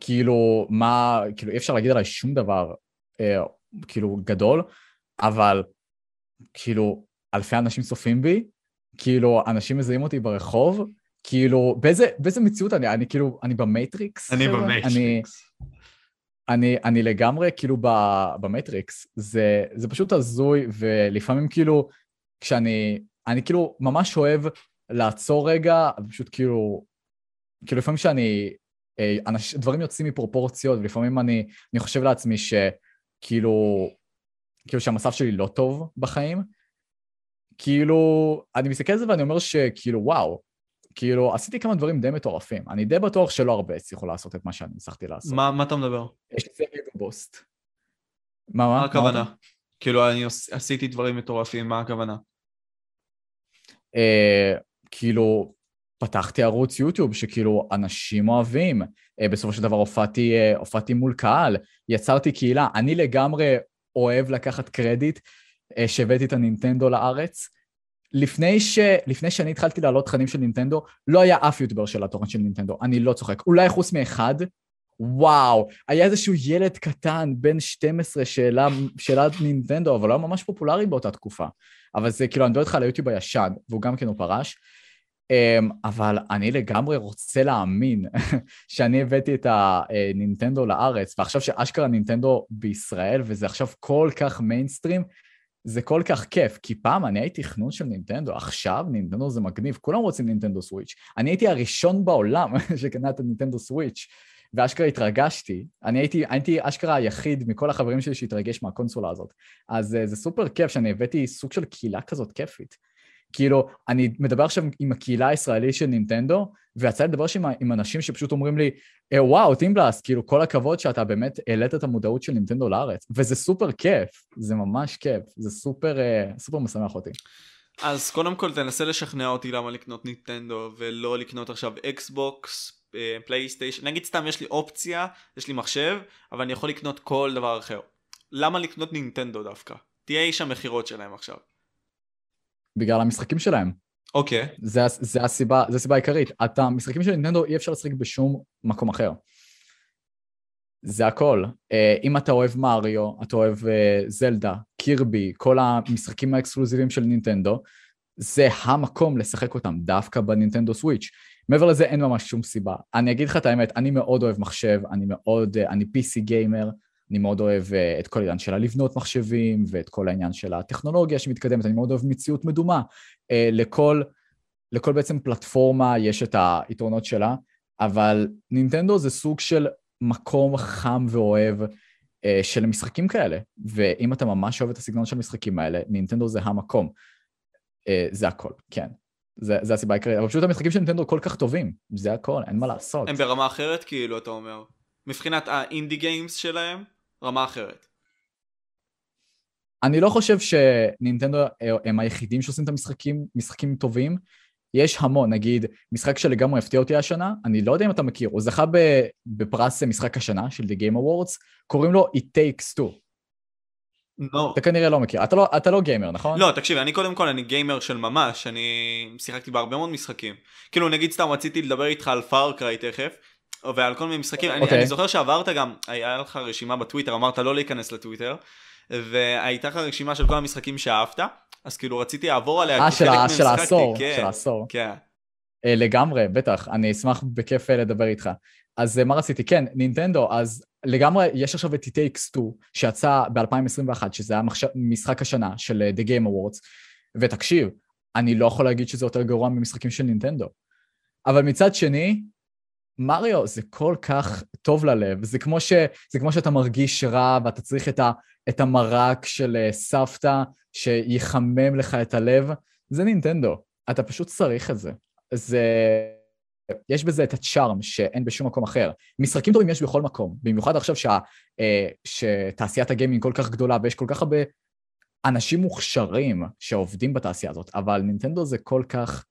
[SPEAKER 2] כאילו, מה, כאילו, אי אפשר להגיד עליי שום דבר, uh, כאילו, גדול, אבל, כאילו, אלפי אנשים צופים בי, כאילו, אנשים מזהים אותי ברחוב, כאילו, באיזה, באיזה מציאות אני? אני כאילו, אני ב Matrix?
[SPEAKER 1] אני ב Matrix. אני,
[SPEAKER 2] אני, אני לגמרי כאילו במטריקס, זה, זה פשוט הזוי, ולפעמים כאילו, כשאני, אני כאילו ממש אוהב לעצור רגע, פשוט כאילו, כאילו לפעמים שאני, אה, אנש, דברים יוצאים מפרופורציות, ולפעמים אני, אני חושב לעצמי שכאילו, כאילו שהמצב שלי לא טוב בחיים, כאילו, אני מסתכל על זה ואני אומר שכאילו, וואו, כאילו, עשיתי כמה דברים די מטורפים. אני די בטוח שלא הרבה הצליחו לעשות את מה שאני הצלחתי לעשות.
[SPEAKER 1] מה, מה אתה מדבר?
[SPEAKER 2] יש לי סגל בבוסט.
[SPEAKER 1] מה, מה? מה הכוונה? כאילו, אני עשיתי דברים מטורפים, מה הכוונה?
[SPEAKER 2] אה, כאילו, פתחתי ערוץ יוטיוב שכאילו אנשים אוהבים. אה, בסופו של דבר הופעתי, אה, הופעתי מול קהל, יצרתי קהילה. אני לגמרי אוהב לקחת קרדיט אה, שהבאתי את הנינטנדו לארץ. לפני, ש... לפני שאני התחלתי להעלות תכנים של נינטנדו, לא היה אף יוטיובר של התוכן של נינטנדו, אני לא צוחק. אולי חוץ מאחד, וואו, היה איזשהו ילד קטן, בן 12, שאלה, שאלת נינטנדו, אבל הוא היה ממש פופולרי באותה תקופה. אבל זה כאילו, אני מדבר איתך על היוטיוב הישן, והוא גם כן הוא פרש. Um, אבל אני לגמרי רוצה להאמין שאני הבאתי את הנינטנדו לארץ, ועכשיו שאשכרה נינטנדו בישראל, וזה עכשיו כל כך מיינסטרים, זה כל כך כיף, כי פעם אני הייתי חנון של נינטנדו, עכשיו נינטנדו זה מגניב, כולם רוצים נינטנדו סוויץ'. אני הייתי הראשון בעולם שקנה את הנינטנדו סוויץ', ואשכרה התרגשתי. אני הייתי, הייתי אשכרה היחיד מכל החברים שלי שהתרגש מהקונסולה הזאת. אז uh, זה סופר כיף שאני הבאתי סוג של קהילה כזאת כיפית. כאילו, אני מדבר עכשיו עם הקהילה הישראלית של נינטנדו, ויצא לי לדבר שם עם אנשים שפשוט אומרים לי, אה, וואו, טימבלאסט, כאילו, כל הכבוד שאתה באמת העלית את המודעות של נינטנדו לארץ, וזה סופר כיף, זה ממש כיף, זה סופר, אה, סופר משמח אותי.
[SPEAKER 1] אז קודם כל תנסה לשכנע אותי למה לקנות נינטנדו, ולא לקנות עכשיו אקסבוקס, פלייסטיישן, נגיד סתם יש לי אופציה, יש לי מחשב, אבל אני יכול לקנות כל דבר אחר. למה לקנות נינטנדו דווקא? תהיה איש המכירות שלהם עכשיו.
[SPEAKER 2] בגלל המשחקים שלהם.
[SPEAKER 1] אוקיי. Okay.
[SPEAKER 2] זה, זה הסיבה, זה הסיבה העיקרית. את המשחקים של נינטנדו אי אפשר לשחק בשום מקום אחר. זה הכל. Uh, אם אתה אוהב מריו, אתה אוהב uh, זלדה, קירבי, כל המשחקים האקסקלוסיביים של נינטנדו, זה המקום לשחק אותם דווקא בנינטנדו סוויץ'. מעבר לזה אין ממש שום סיבה. אני אגיד לך את האמת, אני מאוד אוהב מחשב, אני מאוד, uh, אני PC גיימר, אני מאוד אוהב uh, את כל העניין של הלבנות מחשבים ואת כל העניין של הטכנולוגיה שמתקדמת, אני מאוד אוהב מציאות מדומה. Uh, לכל, לכל בעצם פלטפורמה יש את היתרונות שלה, אבל נינטנדו זה סוג של מקום חם ואוהב uh, של משחקים כאלה, ואם אתה ממש אוהב את הסגנון של המשחקים האלה, נינטנדו זה המקום. זה הכל, כן. זה, זה הסיבה העיקרית, אבל פשוט המשחקים של נינטנדו כל כך טובים, זה הכל, אין מה לעשות.
[SPEAKER 1] הם ברמה אחרת כאילו, אתה אומר. מבחינת האינדי גיימס שלהם, רמה אחרת.
[SPEAKER 2] אני לא חושב שנינטנדו הם היחידים שעושים את המשחקים, משחקים טובים. יש המון, נגיד, משחק שלגמרי הפתיע אותי השנה, אני לא יודע אם אתה מכיר, הוא זכה בפרס משחק השנה של The Game Awards, קוראים לו It Takes Two.
[SPEAKER 1] לא.
[SPEAKER 2] אתה כנראה לא מכיר, אתה לא, אתה לא גיימר, נכון?
[SPEAKER 1] לא, תקשיב, אני קודם כל, אני גיימר של ממש, אני שיחקתי בהרבה מאוד משחקים. כאילו, נגיד סתם רציתי לדבר איתך על Far Cry תכף, ועל כל מיני משחקים, okay. אני, אוקיי. אני זוכר שעברת גם, היה לך רשימה בטוויטר, אמרת לא להיכנס לטוויטר, והייתה לך רשימה של כל המשחקים שאהבת, אז כאילו רציתי לעבור עליה,
[SPEAKER 2] אה, של, של העשור, כן, של העשור.
[SPEAKER 1] כן.
[SPEAKER 2] Uh, לגמרי, בטח, אני אשמח בכיף אה, לדבר איתך. אז uh, מה רציתי? כן, נינטנדו, אז לגמרי, יש עכשיו את T-Takes 2, שיצא ב-2021, שזה היה מחש... משחק השנה של The Game Awards, ותקשיב, אני לא יכול להגיד שזה יותר גרוע ממשחקים של נינטנדו. אבל מצד שני, מריו זה כל כך טוב ללב, זה כמו, ש, זה כמו שאתה מרגיש רע ואתה צריך את, ה, את המרק של אה, סבתא שיחמם לך את הלב, זה נינטנדו, אתה פשוט צריך את זה. זה... יש בזה את הצ'ארם שאין בשום מקום אחר. משחקים טובים יש בכל מקום, במיוחד עכשיו שה, אה, שתעשיית הגיימינג כל כך גדולה ויש כל כך הרבה אנשים מוכשרים שעובדים בתעשייה הזאת, אבל נינטנדו זה כל כך,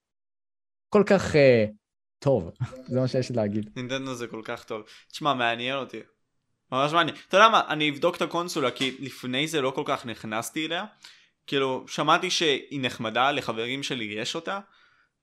[SPEAKER 2] כל כך אה, טוב, זה מה שיש לי להגיד.
[SPEAKER 1] נינטנדו זה כל כך טוב. תשמע, מעניין אותי. ממש מעניין. אתה יודע מה, אני אבדוק את הקונסולה, כי לפני זה לא כל כך נכנסתי אליה. כאילו, שמעתי שהיא נחמדה, לחברים שלי יש אותה,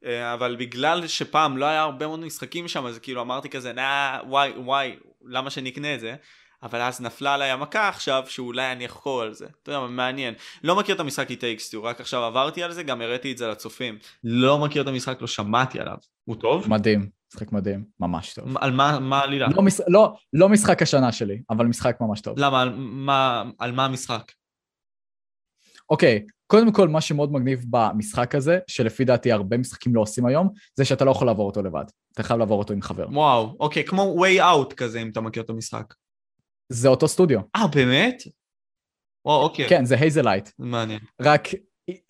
[SPEAKER 1] אה, אבל בגלל שפעם לא היה הרבה מאוד משחקים שם, אז כאילו אמרתי כזה, נה, וואי, וואי, למה שנקנה את זה? אבל אז נפלה עליי המכה עכשיו שאולי אני אחקור על זה. אתה יודע, מעניין. לא מכיר את המשחק It Takes Two, רק עכשיו עברתי על זה, גם הראיתי את זה לצופים. לא מכיר את המשחק, לא שמעתי עליו. הוא טוב?
[SPEAKER 2] מדהים, משחק מדהים, ממש טוב.
[SPEAKER 1] על מה, מה העלילה?
[SPEAKER 2] לא, מש... לא, לא משחק השנה שלי, אבל משחק ממש טוב.
[SPEAKER 1] למה? על מה, על מה המשחק?
[SPEAKER 2] אוקיי, קודם כל, מה שמאוד מגניב במשחק הזה, שלפי דעתי הרבה משחקים לא עושים היום, זה שאתה לא יכול לעבור אותו לבד. אתה חייב לעבור אותו עם חבר.
[SPEAKER 1] וואו, אוקיי, כמו way out כזה, אם אתה מכיר את המשחק.
[SPEAKER 2] זה אותו סטודיו.
[SPEAKER 1] אה, באמת? וואו, אוקיי.
[SPEAKER 2] כן, זה Hazelight.
[SPEAKER 1] מעניין.
[SPEAKER 2] רק,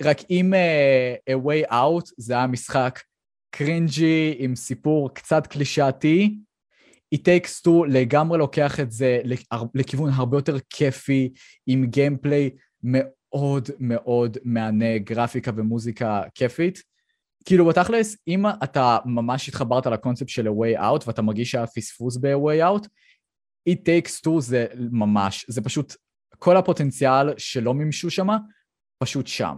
[SPEAKER 2] רק עם uh, A Way Out, זה היה משחק cringy, עם סיפור קצת קלישאתי. It Takes Two לגמרי לוקח את זה לכיוון הרבה יותר כיפי, עם gameplay מאוד מאוד מהנה, גרפיקה ומוזיקה כיפית. כאילו בתכלס, אם אתה ממש התחברת לקונספט של A Way Out ואתה מרגיש שהיה פספוס ב-A Way Out, It Takes Two זה ממש, זה פשוט כל הפוטנציאל שלא מימשו שם, פשוט שם.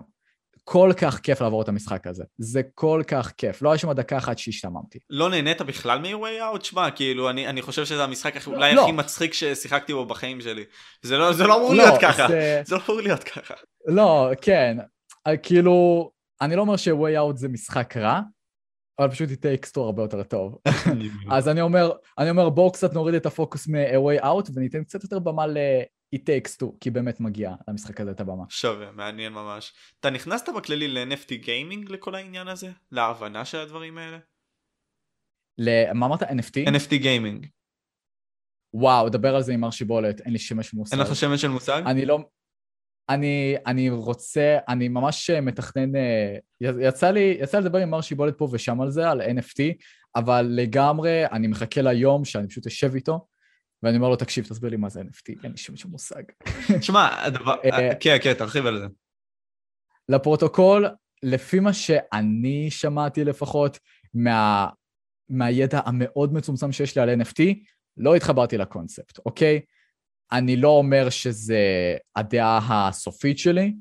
[SPEAKER 2] כל כך כיף לעבור את המשחק הזה. זה כל כך כיף. לא היה שם דקה אחת שהשתממתי.
[SPEAKER 1] לא נהנית בכלל מ-Way Out? שמע, כאילו, אני, אני חושב שזה המשחק לא, אולי לא. הכי מצחיק ששיחקתי בו בחיים שלי. זה לא, זה לא אמור לא, להיות ככה. זה... זה לא אמור להיות ככה.
[SPEAKER 2] לא, כן. כאילו, אני לא אומר ש-Way Out זה משחק רע, אבל פשוט היא טקסטור הרבה יותר טוב. אז אני אומר, אני אומר בואו קצת נוריד את הפוקוס מ-Way Out וניתן קצת יותר במה ל-It Takes Two, כי באמת מגיע למשחק הזה את הבמה.
[SPEAKER 1] שווה, מעניין ממש. אתה נכנסת בכללי ל-NFT גיימינג לכל העניין הזה? להבנה של הדברים האלה?
[SPEAKER 2] מה אמרת? NFT?
[SPEAKER 1] NFT גיימינג.
[SPEAKER 2] וואו, דבר על זה עם מר שיבולת, אין לי שמש מושג.
[SPEAKER 1] אין לך שמש של מושג?
[SPEAKER 2] אני לא... אני, אני רוצה, אני ממש מתכנן, אה, יצא לי, יצא לדבר עם מר שיבולת פה ושם על זה, על NFT, אבל לגמרי אני מחכה ליום שאני פשוט אשב איתו, ואני אומר לו, תקשיב, תסביר לי מה זה NFT, אין לי שום שום מושג.
[SPEAKER 1] שמע, הדבר, אה, כן, כן, תרחיב על זה.
[SPEAKER 2] לפרוטוקול, לפי מה שאני שמעתי לפחות, מה, מהידע המאוד מצומצם שיש לי על NFT, לא התחברתי לקונספט, אוקיי? אני לא אומר שזה הדעה הסופית שלי,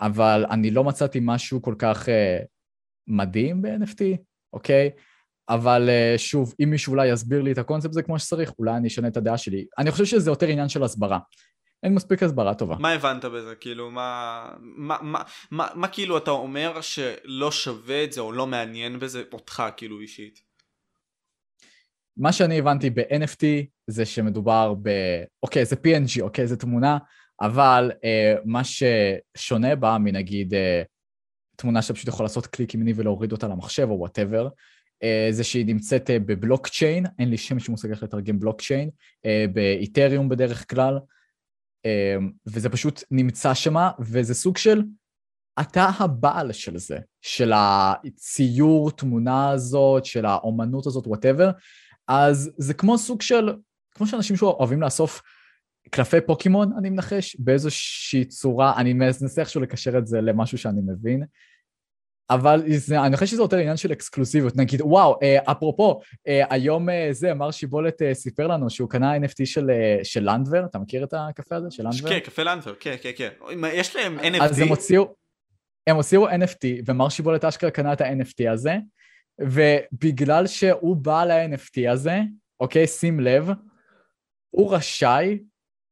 [SPEAKER 2] אבל אני לא מצאתי משהו כל כך uh, מדהים ב-NFT, אוקיי? אבל uh, שוב, אם מישהו אולי יסביר לי את הקונספט הזה כמו שצריך, אולי אני אשנה את הדעה שלי. אני חושב שזה יותר עניין של הסברה. אין מספיק הסברה טובה.
[SPEAKER 1] מה הבנת בזה? כאילו, מה, מה, מה, מה, מה כאילו אתה אומר שלא שווה את זה או לא מעניין בזה אותך כאילו אישית?
[SPEAKER 2] מה שאני הבנתי ב-NFT זה שמדובר ב... אוקיי, זה PNG, אוקיי, זה תמונה, אבל אה, מה ששונה בה מנגיד אה, תמונה שאתה פשוט יכול לעשות קליק ימיני ולהוריד אותה למחשב או whatever, אה, זה שהיא נמצאת אה, בבלוקצ'יין, אין לי שום מושג איך לתרגם בלוקצ'יין, אה, ב Ethereum בדרך כלל, אה, וזה פשוט נמצא שמה, וזה סוג של אתה הבעל של זה, של הציור תמונה הזאת, של האומנות הזאת, whatever, אז זה כמו סוג של, כמו שאנשים שאוהבים לאסוף קלפי פוקימון, אני מנחש, באיזושהי צורה, אני מנסה איכשהו לקשר את זה למשהו שאני מבין, אבל זה, אני חושב שזה יותר עניין של אקסקלוסיביות, נגיד, וואו, אה, אפרופו, אה, היום אה, זה, מר שיבולת אה, סיפר לנו שהוא קנה NFT של, אה, של לנדבר, אתה מכיר את הקפה הזה, של לנדבר?
[SPEAKER 1] כן, קפה לנדבר, כן, כן, כן. יש להם NFT?
[SPEAKER 2] אז הם הוציאו, הם הוציאו NFT, ומר שיבולת אשכרה קנה את ה-NFT הזה, ובגלל שהוא בעל ה-NFT הזה, אוקיי, שים לב, הוא רשאי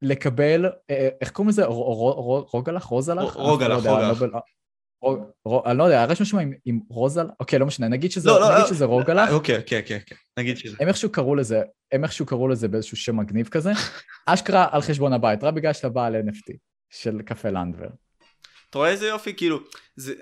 [SPEAKER 2] לקבל, אה, איך קוראים לזה? רוגלח? רוזלח?
[SPEAKER 1] רוגלח, רוגלח.
[SPEAKER 2] אני לא יודע, הרי יש משהו עם רוזל, אוקיי, לא משנה, נגיד שזה לא, לא, רוגלח.
[SPEAKER 1] אוקיי, כן, כן, כן, נגיד שזה.
[SPEAKER 2] הם איכשהו קראו לזה, הם איכשהו קראו לזה באיזשהו שם מגניב כזה, אשכרה על חשבון הבית, רק בגלל שאתה בא על NFT של קפה לנדבר.
[SPEAKER 1] אתה רואה איזה יופי? כאילו, זה,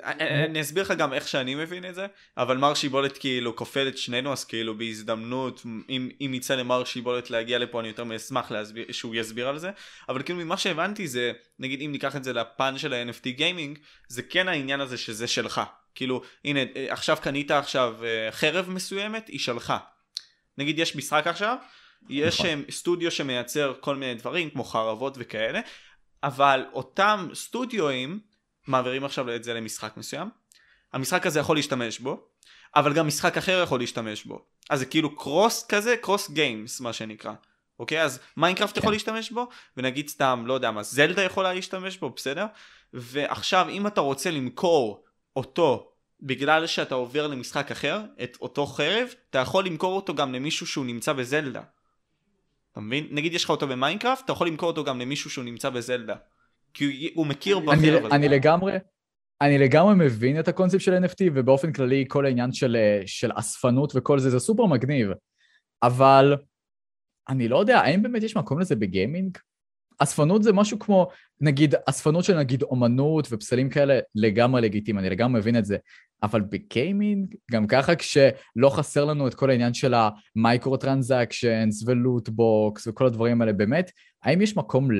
[SPEAKER 1] אני אסביר לך גם איך שאני מבין את זה, אבל מר שיבולת כאילו כופל את שנינו, אז כאילו בהזדמנות, אם, אם יצא למר שיבולת להגיע לפה, אני יותר מאשמח להסביר, שהוא יסביר על זה, אבל כאילו ממה שהבנתי זה, נגיד אם ניקח את זה לפן של ה-NFT גיימינג, זה כן העניין הזה שזה שלך. כאילו, הנה, עכשיו קנית עכשיו אה, חרב מסוימת, היא שלך. נגיד יש משחק עכשיו, יש נכון. אה, סטודיו שמייצר כל מיני דברים כמו חרבות וכאלה, אבל אותם סטודיואים מעבירים עכשיו את זה למשחק מסוים, המשחק הזה יכול להשתמש בו, אבל גם משחק אחר יכול להשתמש בו. אז זה כאילו קרוס כזה, קרוס גיימס מה שנקרא. אוקיי? אז מיינקראפט כן. יכול להשתמש בו, ונגיד סתם, לא יודע מה, זלדה יכולה להשתמש בו, בסדר? ועכשיו אם אתה רוצה למכור אותו בגלל שאתה עובר למשחק אחר, את אותו חרב, אתה יכול למכור אותו גם למישהו שהוא נמצא בזלדה. אתה מבין? נגיד יש לך אותו במיינקראפט, אתה יכול למכור אותו גם למישהו שהוא נמצא בזלדה. כי הוא, מכיר בחרב
[SPEAKER 2] הזה. אני לגמרי, אני לגמרי מבין את הקונספט של NFT, ובאופן כללי כל העניין של, אה, של אספנות וכל זה, זה סופר מגניב. אבל אני לא יודע, האם באמת יש מקום לזה בגיימינג? אספנות זה משהו כמו, נגיד, אספנות של נגיד אומנות ופסלים כאלה, לגמרי לגיטימי, אני לגמרי מבין את זה. אבל בגיימינג, גם ככה כשלא חסר לנו את כל העניין של ה microtransactions ו loot boxes וכל הדברים האלה, באמת, האם יש מקום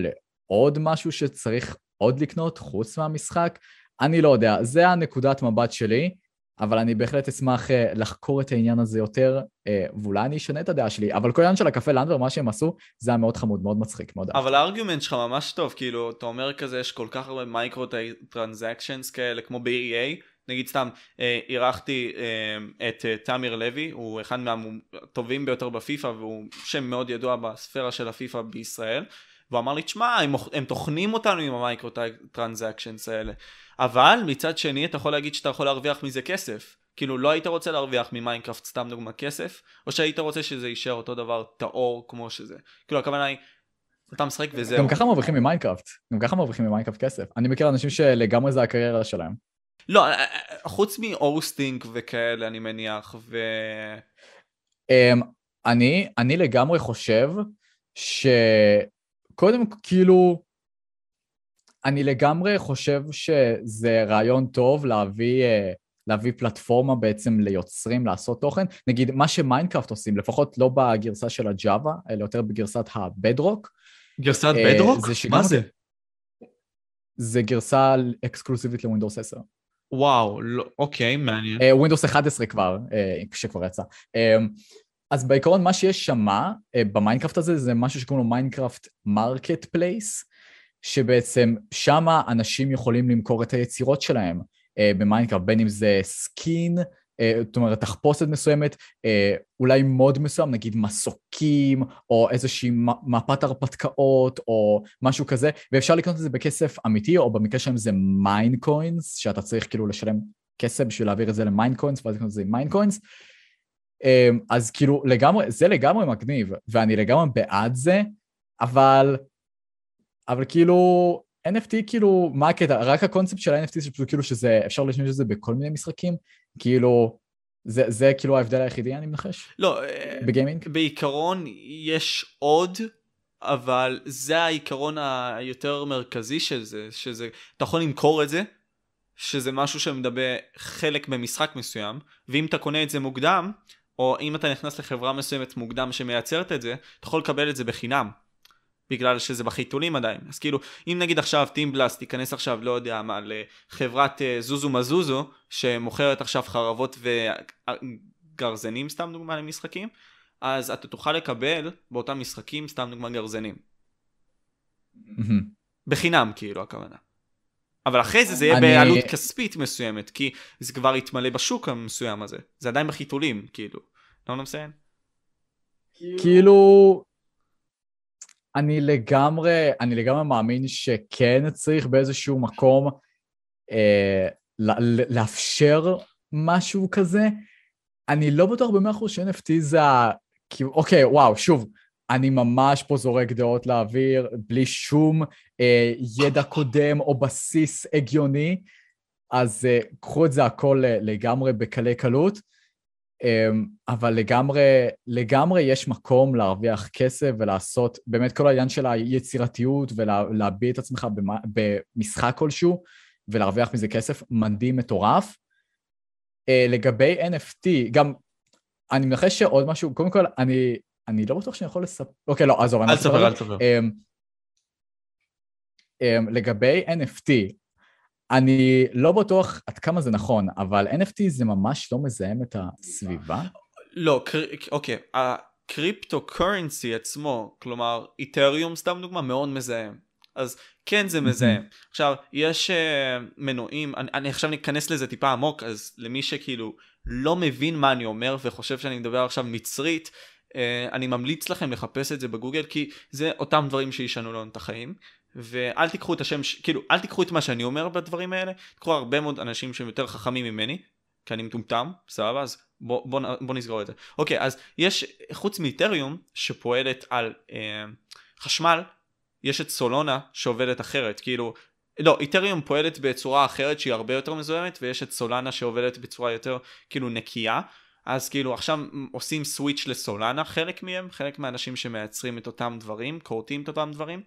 [SPEAKER 2] לעוד משהו שצריך עוד לקנות חוץ מהמשחק? אני לא יודע, זה הנקודת מבט שלי, אבל אני בהחלט אשמח uh, לחקור את העניין הזה יותר, uh, ואולי אני אשנה את הדעה שלי, אבל כל העניין של הקפה לנדבר, מה שהם עשו, זה היה מאוד חמוד, מאוד מצחיק, מאוד
[SPEAKER 1] אבל הארגומנט שלך ממש טוב, כאילו, אתה אומר כזה, יש כל כך הרבה microtransactions כאלה, כמו ב-EA, נגיד סתם, אה, אירחתי אה, את אה, תמיר לוי, הוא אחד מהטובים ביותר בפיפא והוא שם מאוד ידוע בספירה של הפיפא בישראל. והוא אמר לי, תשמע, הם, הם טוחנים אותנו עם המייקרו טרנזקשנס האלה. אבל מצד שני, אתה יכול להגיד שאתה יכול להרוויח מזה כסף. כאילו, לא היית רוצה להרוויח ממיינקראפט סתם דוגמה כסף, או שהיית רוצה שזה יישאר אותו דבר טהור כמו שזה. כאילו, הכוונה היא, אתה משחק וזהו.
[SPEAKER 2] גם ככה מרוויחים ממיינקראפט. גם ככה מרוויחים ממיינקראפט כסף. אני מכיר אנשים שלגמרי זה הקריירה שלהם.
[SPEAKER 1] לא, אה, אה, חוץ מ hosting וכאלה, אני מניח, ו...
[SPEAKER 2] Um, אני, אני לגמרי חושב שקודם כאילו, אני לגמרי חושב שזה רעיון טוב להביא, uh, להביא פלטפורמה בעצם ליוצרים לעשות תוכן. נגיד, מה שמיינקראפט עושים, לפחות לא בגרסה של ה Java, אלא יותר בגרסת ה Bedrock.
[SPEAKER 1] גרסת Bedrock? מה זה?
[SPEAKER 2] זה גרסה אקסקלוסיבית ל Windows 10.
[SPEAKER 1] וואו, לא, אוקיי, מעניין.
[SPEAKER 2] Windows uh, 11 כבר, כשכבר יצא. אז בעיקרון מה שיש שמה, uh, במיינקראפט הזה, זה משהו שקוראים לו Minecraft Marketplace, שבעצם שמה אנשים יכולים למכור את היצירות שלהם uh, במיינקראפט, בין אם זה סקין, אה, זאת אומרת, תחפושת מסוימת, אה, אולי מוד מסוים, נגיד מסוקים, או איזושהי מפת הרפתקאות, או משהו כזה, ואפשר לקנות את זה בכסף אמיתי, או במקרה שלהם זה Minecoins, שאתה צריך כאילו לשלם כסף בשביל להעביר את זה למיין קוינס, ואז לקנות את זה עם מיין קוינס. אה, אז כאילו, לגמרי, זה לגמרי מגניב, ואני לגמרי בעד זה, אבל, אבל כאילו, NFT כאילו, מה הקטע? רק הקונספט של ה-NFT זה פשוט כאילו שזה, אפשר להשתמש בזה בכל מיני משחקים, כאילו, זה, זה כאילו ההבדל היחידי, אני מנחש?
[SPEAKER 1] לא, אה, בגיימינג? בעיקרון יש עוד, אבל זה העיקרון היותר מרכזי של זה, שזה, אתה יכול למכור את זה, שזה משהו שמדבר חלק במשחק מסוים, ואם אתה קונה את זה מוקדם, או אם אתה נכנס לחברה מסוימת מוקדם שמייצרת את זה, אתה יכול לקבל את זה בחינם. בגלל שזה בחיתולים עדיין. אז כאילו, אם נגיד עכשיו טימבלאסט תיכנס עכשיו, לא יודע מה, לחברת אה, זוזו מזוזו, שמוכרת עכשיו חרבות וגרזנים, סתם דוגמה למשחקים, אז אתה תוכל לקבל באותם משחקים, סתם דוגמה גרזנים. בחינם, כאילו, הכוונה. אבל אחרי זה זה יהיה אני... בעלות כספית מסוימת, כי זה כבר יתמלא בשוק המסוים הזה. זה עדיין בחיתולים, כאילו. לא יודע
[SPEAKER 2] כאילו, אני לגמרי, אני לגמרי מאמין שכן צריך באיזשהו מקום אה, לאפשר משהו כזה. אני לא בטוח במאה אחוז ש-NFT זה ה... אוקיי, וואו, שוב, אני ממש פה זורק דעות לאוויר, בלי שום אה, ידע קודם או בסיס הגיוני, אז אה, קחו את זה הכל אה, לגמרי בקלי קלות. אמ, אבל לגמרי, לגמרי יש מקום להרוויח כסף ולעשות באמת כל העניין של היצירתיות ולהביע את עצמך במשחק כלשהו, ולהרוויח מזה כסף מדהים, מטורף. Uh, לגבי NFT, גם, אני מנחש שעוד משהו, קודם כל, אני, אני לא בטוח שאני יכול לספר, אוקיי, לא, עזוב,
[SPEAKER 1] אל תספר, אל תספר. Um,
[SPEAKER 2] um, לגבי NFT, אני לא בטוח עד כמה זה נכון, אבל NFT זה ממש לא מזהם את הסביבה.
[SPEAKER 1] לא, אוקיי, הקריפטו קורנסי עצמו, כלומר, איתריום סתם דוגמה, מאוד מזהם. אז כן זה מזהם. עכשיו, יש uh, מנועים, אני, אני עכשיו ניכנס לזה טיפה עמוק, אז למי שכאילו לא מבין מה אני אומר וחושב שאני מדבר עכשיו מצרית, uh, אני ממליץ לכם לחפש את זה בגוגל, כי זה אותם דברים שישנו לנו את החיים. ואל תיקחו את השם, כאילו, אל תיקחו את מה שאני אומר בדברים האלה, תיקחו הרבה מאוד אנשים שהם יותר חכמים ממני, כי אני מטומטם, סבבה? אז בוא, בוא, בוא נסגור את זה. אוקיי, אז יש, חוץ מאיתריום, שפועלת על אה, חשמל, יש את סולונה שעובדת אחרת, כאילו, לא, איתריום פועלת בצורה אחרת שהיא הרבה יותר מזוהמת, ויש את סולנה שעובדת בצורה יותר כאילו נקייה. אז כאילו עכשיו עושים סוויץ' לסולאנה חלק מהם, חלק מהאנשים שמייצרים את אותם דברים, כורתים את אותם דברים.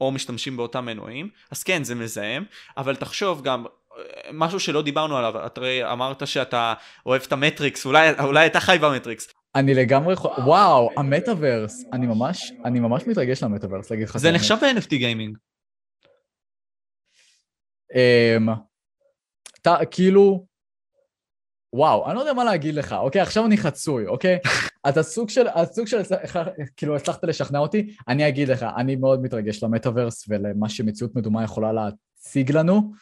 [SPEAKER 1] או משתמשים באותם מנועים, אז כן זה מזהם, אבל תחשוב גם משהו שלא דיברנו עליו, אתה הרי אמרת שאתה אוהב את המטריקס, אולי, אולי אתה חי במטריקס.
[SPEAKER 2] אני לגמרי, יכול... וואו, ה-metaverse, אני ממש, אני ממש מתרגש ל-metaverse, להגיד לך.
[SPEAKER 1] זה נחשב ב-NFT gaming.
[SPEAKER 2] אמ... כאילו, וואו, אני לא יודע מה להגיד לך, אוקיי? עכשיו אני חצוי, אוקיי? אתה סוג של, הסוג של, כאילו הצלחת לשכנע אותי, אני אגיד לך, אני מאוד מתרגש ל-metaverse ולמה שמציאות מדומה יכולה להציג לנו.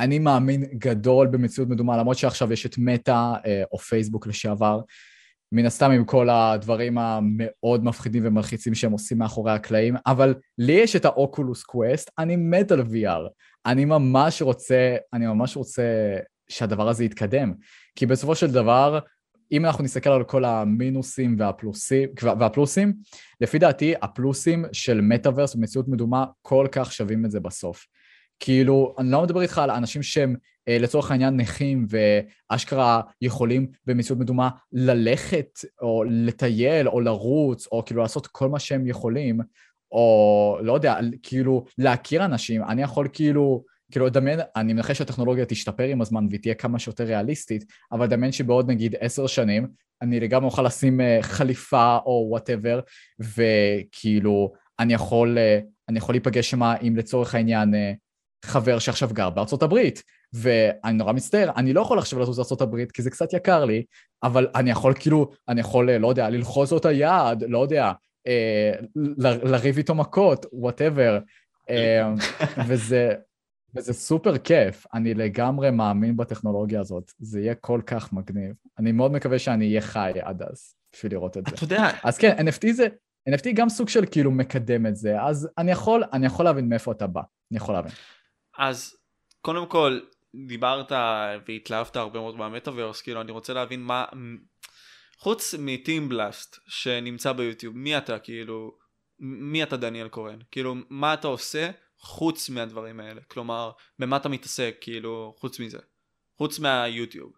[SPEAKER 2] אני מאמין גדול במציאות מדומה, למרות שעכשיו יש את מטא אה, או פייסבוק לשעבר, מן הסתם עם כל הדברים המאוד מפחידים ומלחיצים שהם עושים מאחורי הקלעים, אבל לי יש את ה-Oculus Quest, אני מת על VR. אני ממש רוצה, אני ממש רוצה שהדבר הזה יתקדם. כי בסופו של דבר, אם אנחנו נסתכל על כל המינוסים והפלוסים, והפלוסים, לפי דעתי הפלוסים של מטאוורס במציאות מדומה כל כך שווים את זה בסוף. כאילו, אני לא מדבר איתך על אנשים שהם אה, לצורך העניין נכים ואשכרה יכולים במציאות מדומה ללכת או לטייל או לרוץ או כאילו לעשות כל מה שהם יכולים, או לא יודע, כאילו להכיר אנשים. אני יכול כאילו כאילו, דמיין, אני מנחש שהטכנולוגיה תשתפר עם הזמן והיא תהיה כמה שיותר ריאליסטית, אבל דמיין שבעוד נגיד עשר שנים, אני לגמרי אוכל לשים uh, חליפה או whatever, וכאילו, אני יכול, uh, אני יכול להיפגש שם עם לצורך העניין uh, חבר שעכשיו גר בארצות הברית, ואני נורא מצטער, אני לא יכול עכשיו לטוס הברית כי זה קצת יקר לי, אבל אני יכול כאילו, אני יכול, לא יודע, ללחוץ לו את היד, לא יודע, לריב איתו מכות, whatever, וזה... וזה סופר כיף, אני לגמרי מאמין בטכנולוגיה הזאת, זה יהיה כל כך מגניב. אני מאוד מקווה שאני אהיה חי עד אז, בשביל לראות את זה.
[SPEAKER 1] אתה יודע...
[SPEAKER 2] אז כן, NFT זה, NFT גם סוג של כאילו מקדם את זה, אז אני יכול, אני יכול להבין מאיפה אתה בא, אני יכול להבין.
[SPEAKER 1] אז קודם כל, דיברת והתלהבת הרבה מאוד מה-metaverse, כאילו אני רוצה להבין מה, חוץ מטימבלאסט שנמצא ביוטיוב, מי אתה כאילו, מי אתה דניאל קורן? כאילו, מה אתה עושה? חוץ מהדברים האלה? כלומר, במה אתה מתעסק, כאילו, חוץ מזה? חוץ מהיוטיוב.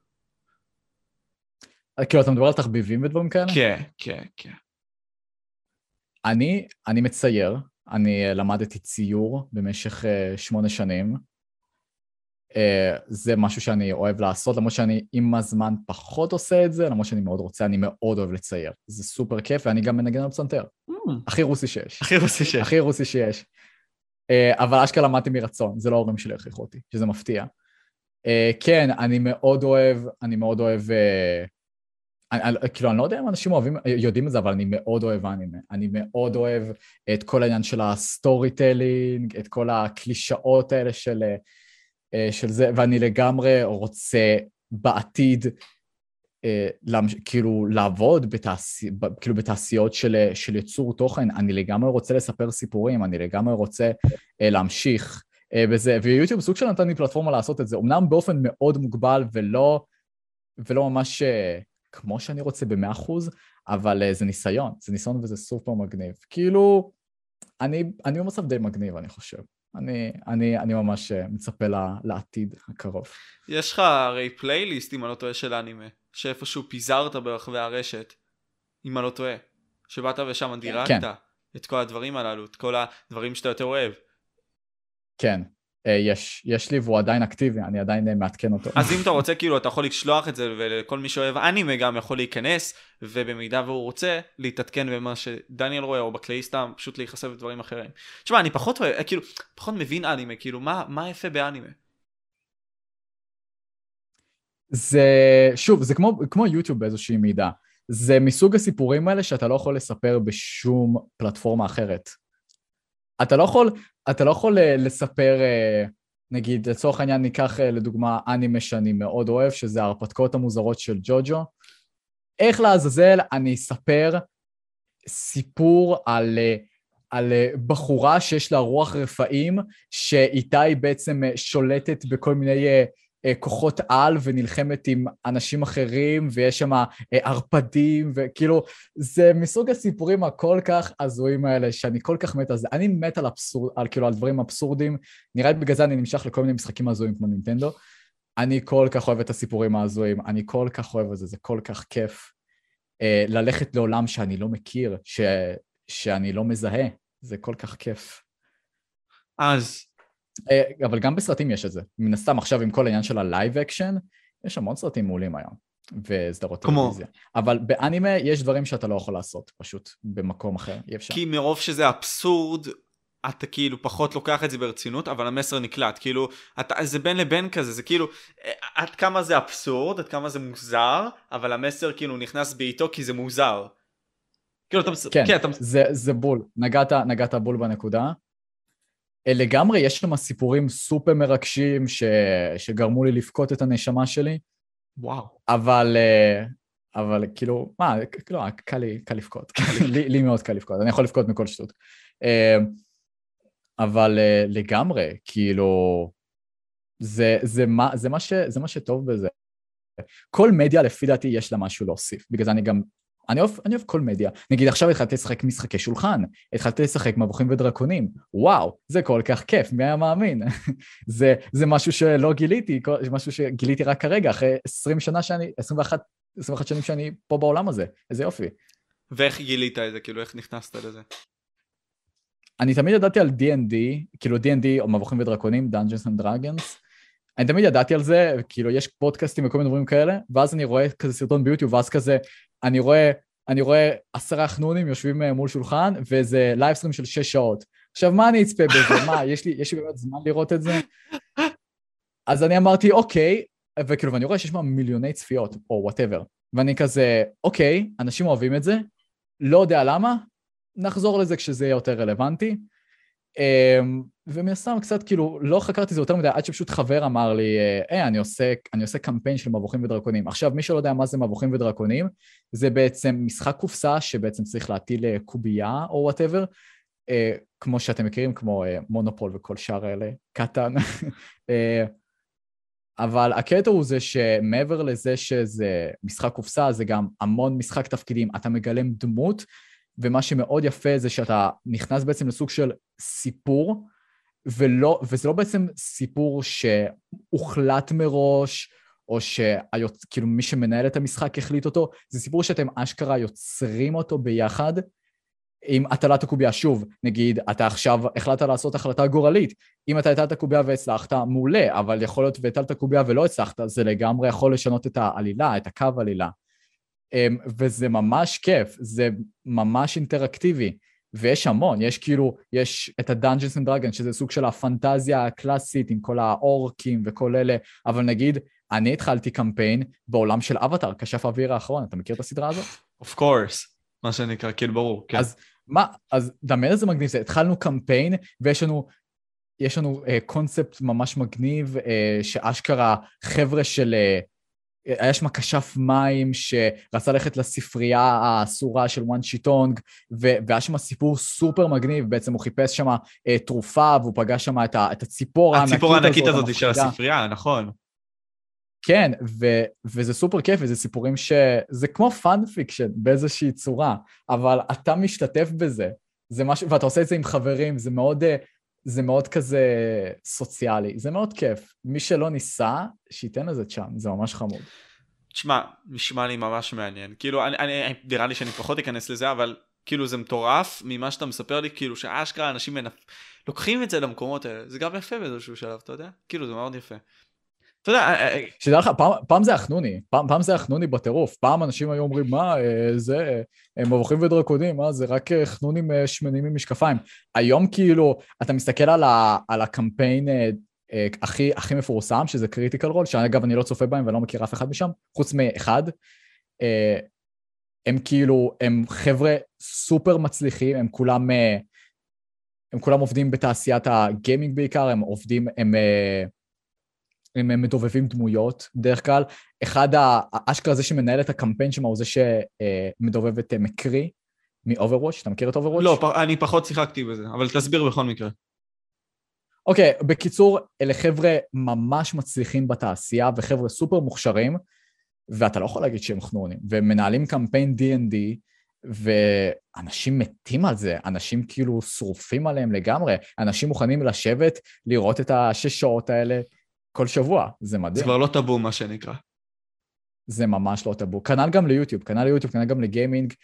[SPEAKER 2] כאילו, אתה מדבר על תחביבים ודברים כאלה?
[SPEAKER 1] כן, כן, כן.
[SPEAKER 2] אני, אני מצייר, אני למדתי ציור במשך uh, שמונה שנים. Uh, זה משהו שאני אוהב לעשות, למרות שאני עם הזמן פחות עושה את זה, למרות שאני מאוד רוצה, אני מאוד אוהב לצייר. זה סופר כיף, ואני גם מנגן על פסנתר. Mm. הכי רוסי שיש.
[SPEAKER 1] הכי רוסי שיש.
[SPEAKER 2] הכי רוסי שיש. אה, אבל אשכרה למדתי מרצון, זה לא ההורים שלי הכריחו אותי, שזה מפתיע. אה, כן, אני מאוד אוהב, אני מאוד אוהב, אה, אני, כאילו, אני לא יודע אם אנשים אוהבים, יודעים את זה, אבל אני מאוד אוהב אנימה. אני מאוד אוהב את כל העניין של ה-storytelling, את כל הקלישאות האלה של, של זה, ואני לגמרי רוצה בעתיד כאילו לעבוד בתעשי, כאילו בתעשיות של, של יצור תוכן, אני לגמרי רוצה לספר סיפורים, אני לגמרי רוצה אה, להמשיך אה, בזה, ויוטיוב סוג של נתן לי פלטפורמה לעשות את זה, אמנם באופן מאוד מוגבל ולא, ולא ממש כמו שאני רוצה במאה אחוז, אבל זה ניסיון, זה ניסיון וזה סופר מגניב. כאילו, אני, אני במצב די מגניב, אני חושב. אני, אני, אני ממש מצפה לעתיד הקרוב.
[SPEAKER 1] יש לך הרי פלייליסט, אם אני לא טועה, של אנימה. שאיפשהו פיזרת ברחבי הרשת, אם אני לא טועה, שבאת ושם דירקת כן. את כל הדברים הללו, את כל הדברים שאתה יותר אוהב.
[SPEAKER 2] כן. אה, יש, יש לי והוא עדיין אקטיבי, אני עדיין אה, מעדכן אותו.
[SPEAKER 1] אז אם אתה רוצה, כאילו, אתה יכול לשלוח את זה, ולכל מי שאוהב אנימה גם יכול להיכנס, ובמידה והוא רוצה, להתעדכן במה שדניאל רואה, או בקלייסטה, פשוט להיחשף לדברים אחרים. תשמע, אני פחות אוהב, כאילו, פחות מבין אנימה, כאילו, מה, מה יפה באנימה?
[SPEAKER 2] זה, שוב, זה כמו, כמו יוטיוב באיזושהי מידה. זה מסוג הסיפורים האלה שאתה לא יכול לספר בשום פלטפורמה אחרת. אתה לא יכול, אתה לא יכול אה, לספר, אה, נגיד, לצורך העניין ניקח אה, לדוגמה אנימה שאני מאוד אוהב, שזה ההרפתקאות המוזרות של ג'וג'ו. איך לעזאזל אני אספר סיפור על, על בחורה שיש לה רוח רפאים, שאיתה היא בעצם שולטת בכל מיני כוחות על ונלחמת עם אנשים אחרים, ויש שם אה, ערפדים, וכאילו, זה מסוג הסיפורים הכל כך הזויים האלה, שאני כל כך מת על זה. אני מת על אבסורד, על כאילו, על דברים אבסורדים. נראה לי בגלל זה אני נמשך לכל מיני משחקים הזויים כמו נינטנדו. אני כל כך אוהב את הסיפורים ההזויים, אני כל כך אוהב את זה, זה כל כך כיף. אה, ללכת לעולם שאני לא מכיר, ש... שאני לא מזהה, זה כל כך כיף.
[SPEAKER 1] אז
[SPEAKER 2] אה, אבל גם בסרטים יש את זה. מן הסתם עכשיו עם כל העניין של הלייב אקשן, יש המון סרטים מעולים היום. וסדרות טלוויזיה. אבל באנימה יש דברים שאתה לא יכול לעשות, פשוט במקום אחר, אי אפשר.
[SPEAKER 1] כי מרוב שזה אבסורד, אתה כאילו פחות לוקח את זה ברצינות, אבל המסר נקלט. כאילו, אתה, זה בין לבין כזה, זה כאילו, אה, עד כמה זה אבסורד, עד כמה זה מוזר, אבל המסר כאילו נכנס בעיתו כי זה מוזר.
[SPEAKER 2] כאילו, אתה... כן, כן אתה... זה, זה בול. נגעת, נגעת בול בנקודה. אה, לגמרי, יש שם סיפורים סופר מרגשים ש... שגרמו לי לבכות את הנשמה שלי.
[SPEAKER 1] וואו.
[SPEAKER 2] אבל, אה, אבל כאילו, מה, כאילו, קל לי, קל לבכות. לי, לי מאוד קל לבכות, אני יכול לבכות מכל שטות. אה, אבל לגמרי, כאילו, זה, זה, מה, זה, מה ש, זה מה שטוב בזה. כל מדיה לפי דעתי יש לה משהו להוסיף, בגלל זה אני גם אני אוהב, אני אוהב כל מדיה. נגיד עכשיו התחלתי לשחק משחקי שולחן, התחלתי לשחק מבוכים ודרקונים, וואו, זה כל כך כיף, מי היה מאמין? זה, זה משהו שלא גיליתי, זה משהו שגיליתי רק כרגע, אחרי 20 שנה שאני, 21, 21 שנים שאני פה בעולם הזה, איזה יופי.
[SPEAKER 1] ואיך גילית את זה? כאילו, איך נכנסת לזה?
[SPEAKER 2] אני תמיד ידעתי על D&D, כאילו D&D או מבוכים ודרקונים, Dungeons and Dragons, אני תמיד ידעתי על זה, כאילו יש פודקאסטים וכל מיני דברים כאלה, ואז אני רואה כזה סרטון ביוטיוב, ואז כזה, אני רואה, אני רואה עשרה חנונים יושבים אה, מול שולחן, וזה livestream של שש שעות. עכשיו, מה אני אצפה בזה? מה, יש לי, יש לי באמת זמן לראות את זה? אז אני אמרתי, אוקיי, וכאילו, ואני רואה שיש שם מיליוני צפיות, או whatever. ואני כזה, אוקיי, אנשים אוהבים את זה, לא יודע למה, נחזור לזה כשזה יהיה יותר רלוונטי. אמ, ומן הסתם קצת כאילו לא חקרתי זה יותר מדי עד שפשוט חבר אמר לי, היי, אני עושה, אני עושה קמפיין של מבוכים ודרקונים. עכשיו, מי שלא יודע מה זה מבוכים ודרקונים, זה בעצם משחק קופסה שבעצם צריך להטיל אה, קובייה או whatever, אה, כמו שאתם מכירים, כמו אה, מונופול וכל שאר האלה, קטן. אבל הקטע הוא זה שמעבר לזה שזה משחק קופסה, זה גם המון משחק תפקידים. אתה מגלם דמות, ומה שמאוד יפה זה שאתה נכנס בעצם לסוג של סיפור, ולא, וזה לא בעצם סיפור שהוחלט מראש, או שכאילו מי שמנהל את המשחק החליט אותו, זה סיפור שאתם אשכרה יוצרים אותו ביחד עם הטלת הקובייה. שוב, נגיד, אתה עכשיו החלטת לעשות החלטה גורלית. אם אתה הטלת קובייה והצלחת, מעולה, אבל יכול להיות והטלת קובייה ולא הצלחת, זה לגמרי יכול לשנות את העלילה, את הקו עלילה. אמ, וזה ממש כיף, זה ממש אינטראקטיבי. ויש המון, יש כאילו, יש את ה-Dungeons and Dragons, שזה סוג של הפנטזיה הקלאסית עם כל האורקים וכל אלה, אבל נגיד, אני התחלתי קמפיין בעולם של אבטאר, כשף האוויר האחרון, אתה מכיר את הסדרה הזאת?
[SPEAKER 1] Of course, מה שנקרא, כאילו ברור, כן.
[SPEAKER 2] אז מה, אז דמיין איזה מגניב זה, התחלנו קמפיין ויש לנו יש לנו קונספט uh, ממש מגניב, uh, שאשכרה חבר'ה של uh, היה שם כשף מים שרצה ללכת לספרייה האסורה של Wan Shi Tong, והיה שם סיפור סופר מגניב, בעצם הוא חיפש שם אה, תרופה והוא פגש שם את, את הציפור
[SPEAKER 1] הענקית הזאת. הציפור הענקית הזאת של הספרייה, נכון.
[SPEAKER 2] כן, ו, וזה סופר כיף, וזה סיפורים ש... זה כמו fan fiction באיזושהי צורה, אבל אתה משתתף בזה, זה משהו, ואתה עושה את זה עם חברים, זה מאוד, אה, זה מאוד כזה סוציאלי, זה מאוד כיף. מי שלא ניסה, שייתן לזה צ'אנס, זה ממש חמוד.
[SPEAKER 1] תשמע, נשמע לי ממש מעניין. כאילו, אני, אני, נראה לי שאני פחות אכנס לזה, אבל כאילו זה מטורף ממה שאתה מספר לי, כאילו שאשכרה אנשים מנפ... לוקחים את זה למקומות האלה, זה גם יפה באיזשהו שלב, אתה יודע? כאילו זה מאוד יפה. אתה יודע, אה, אה,
[SPEAKER 2] שתדע לך, פעם, פעם זה החנוני, פעם, פעם זה החנוני בטירוף, פעם אנשים היו אומרים, מה, אה, זה, הם מבוכים ודרקונים, מה, זה רק חנונים שמנים עם משקפיים. היום כאילו, אתה מסתכל על, ה, על הקמפיין הכי, הכי מפורסם, שזה Critical Role, שאגב אני לא צופה בהם ולא מכיר אף אחד משם, חוץ מאחד. הם כאילו, הם חבר'ה סופר מצליחים, הם כולם, הם כולם עובדים בתעשיית ה-gaming בעיקר, הם עובדים, הם... הם מדובבים דמויות, בדרך כלל. אחד, האשכרה זה שמנהל את הקמפיין שם הוא זה שמדובב את מקרי מ-Overwatch, אתה מכיר את Overwatch?
[SPEAKER 1] לא, אני פחות שיחקתי בזה, אבל תסביר בכל מקרה.
[SPEAKER 2] אוקיי, okay, בקיצור, אלה חבר'ה ממש מצליחים בתעשייה וחבר'ה סופר מוכשרים, ואתה לא יכול להגיד שהם חנונים, והם מנהלים קמפיין D&D, ואנשים מתים על זה, אנשים כאילו שרופים עליהם לגמרי, אנשים מוכנים לשבת, לראות את השש שעות האלה, כל שבוע, זה מדהים.
[SPEAKER 1] זה כבר לא טאבו, מה שנקרא.
[SPEAKER 2] זה ממש לא טאבו. כנ"ל גם ליוטיוב, כנ"ל ליוטיוב, כנ"ל גם לגיימינג.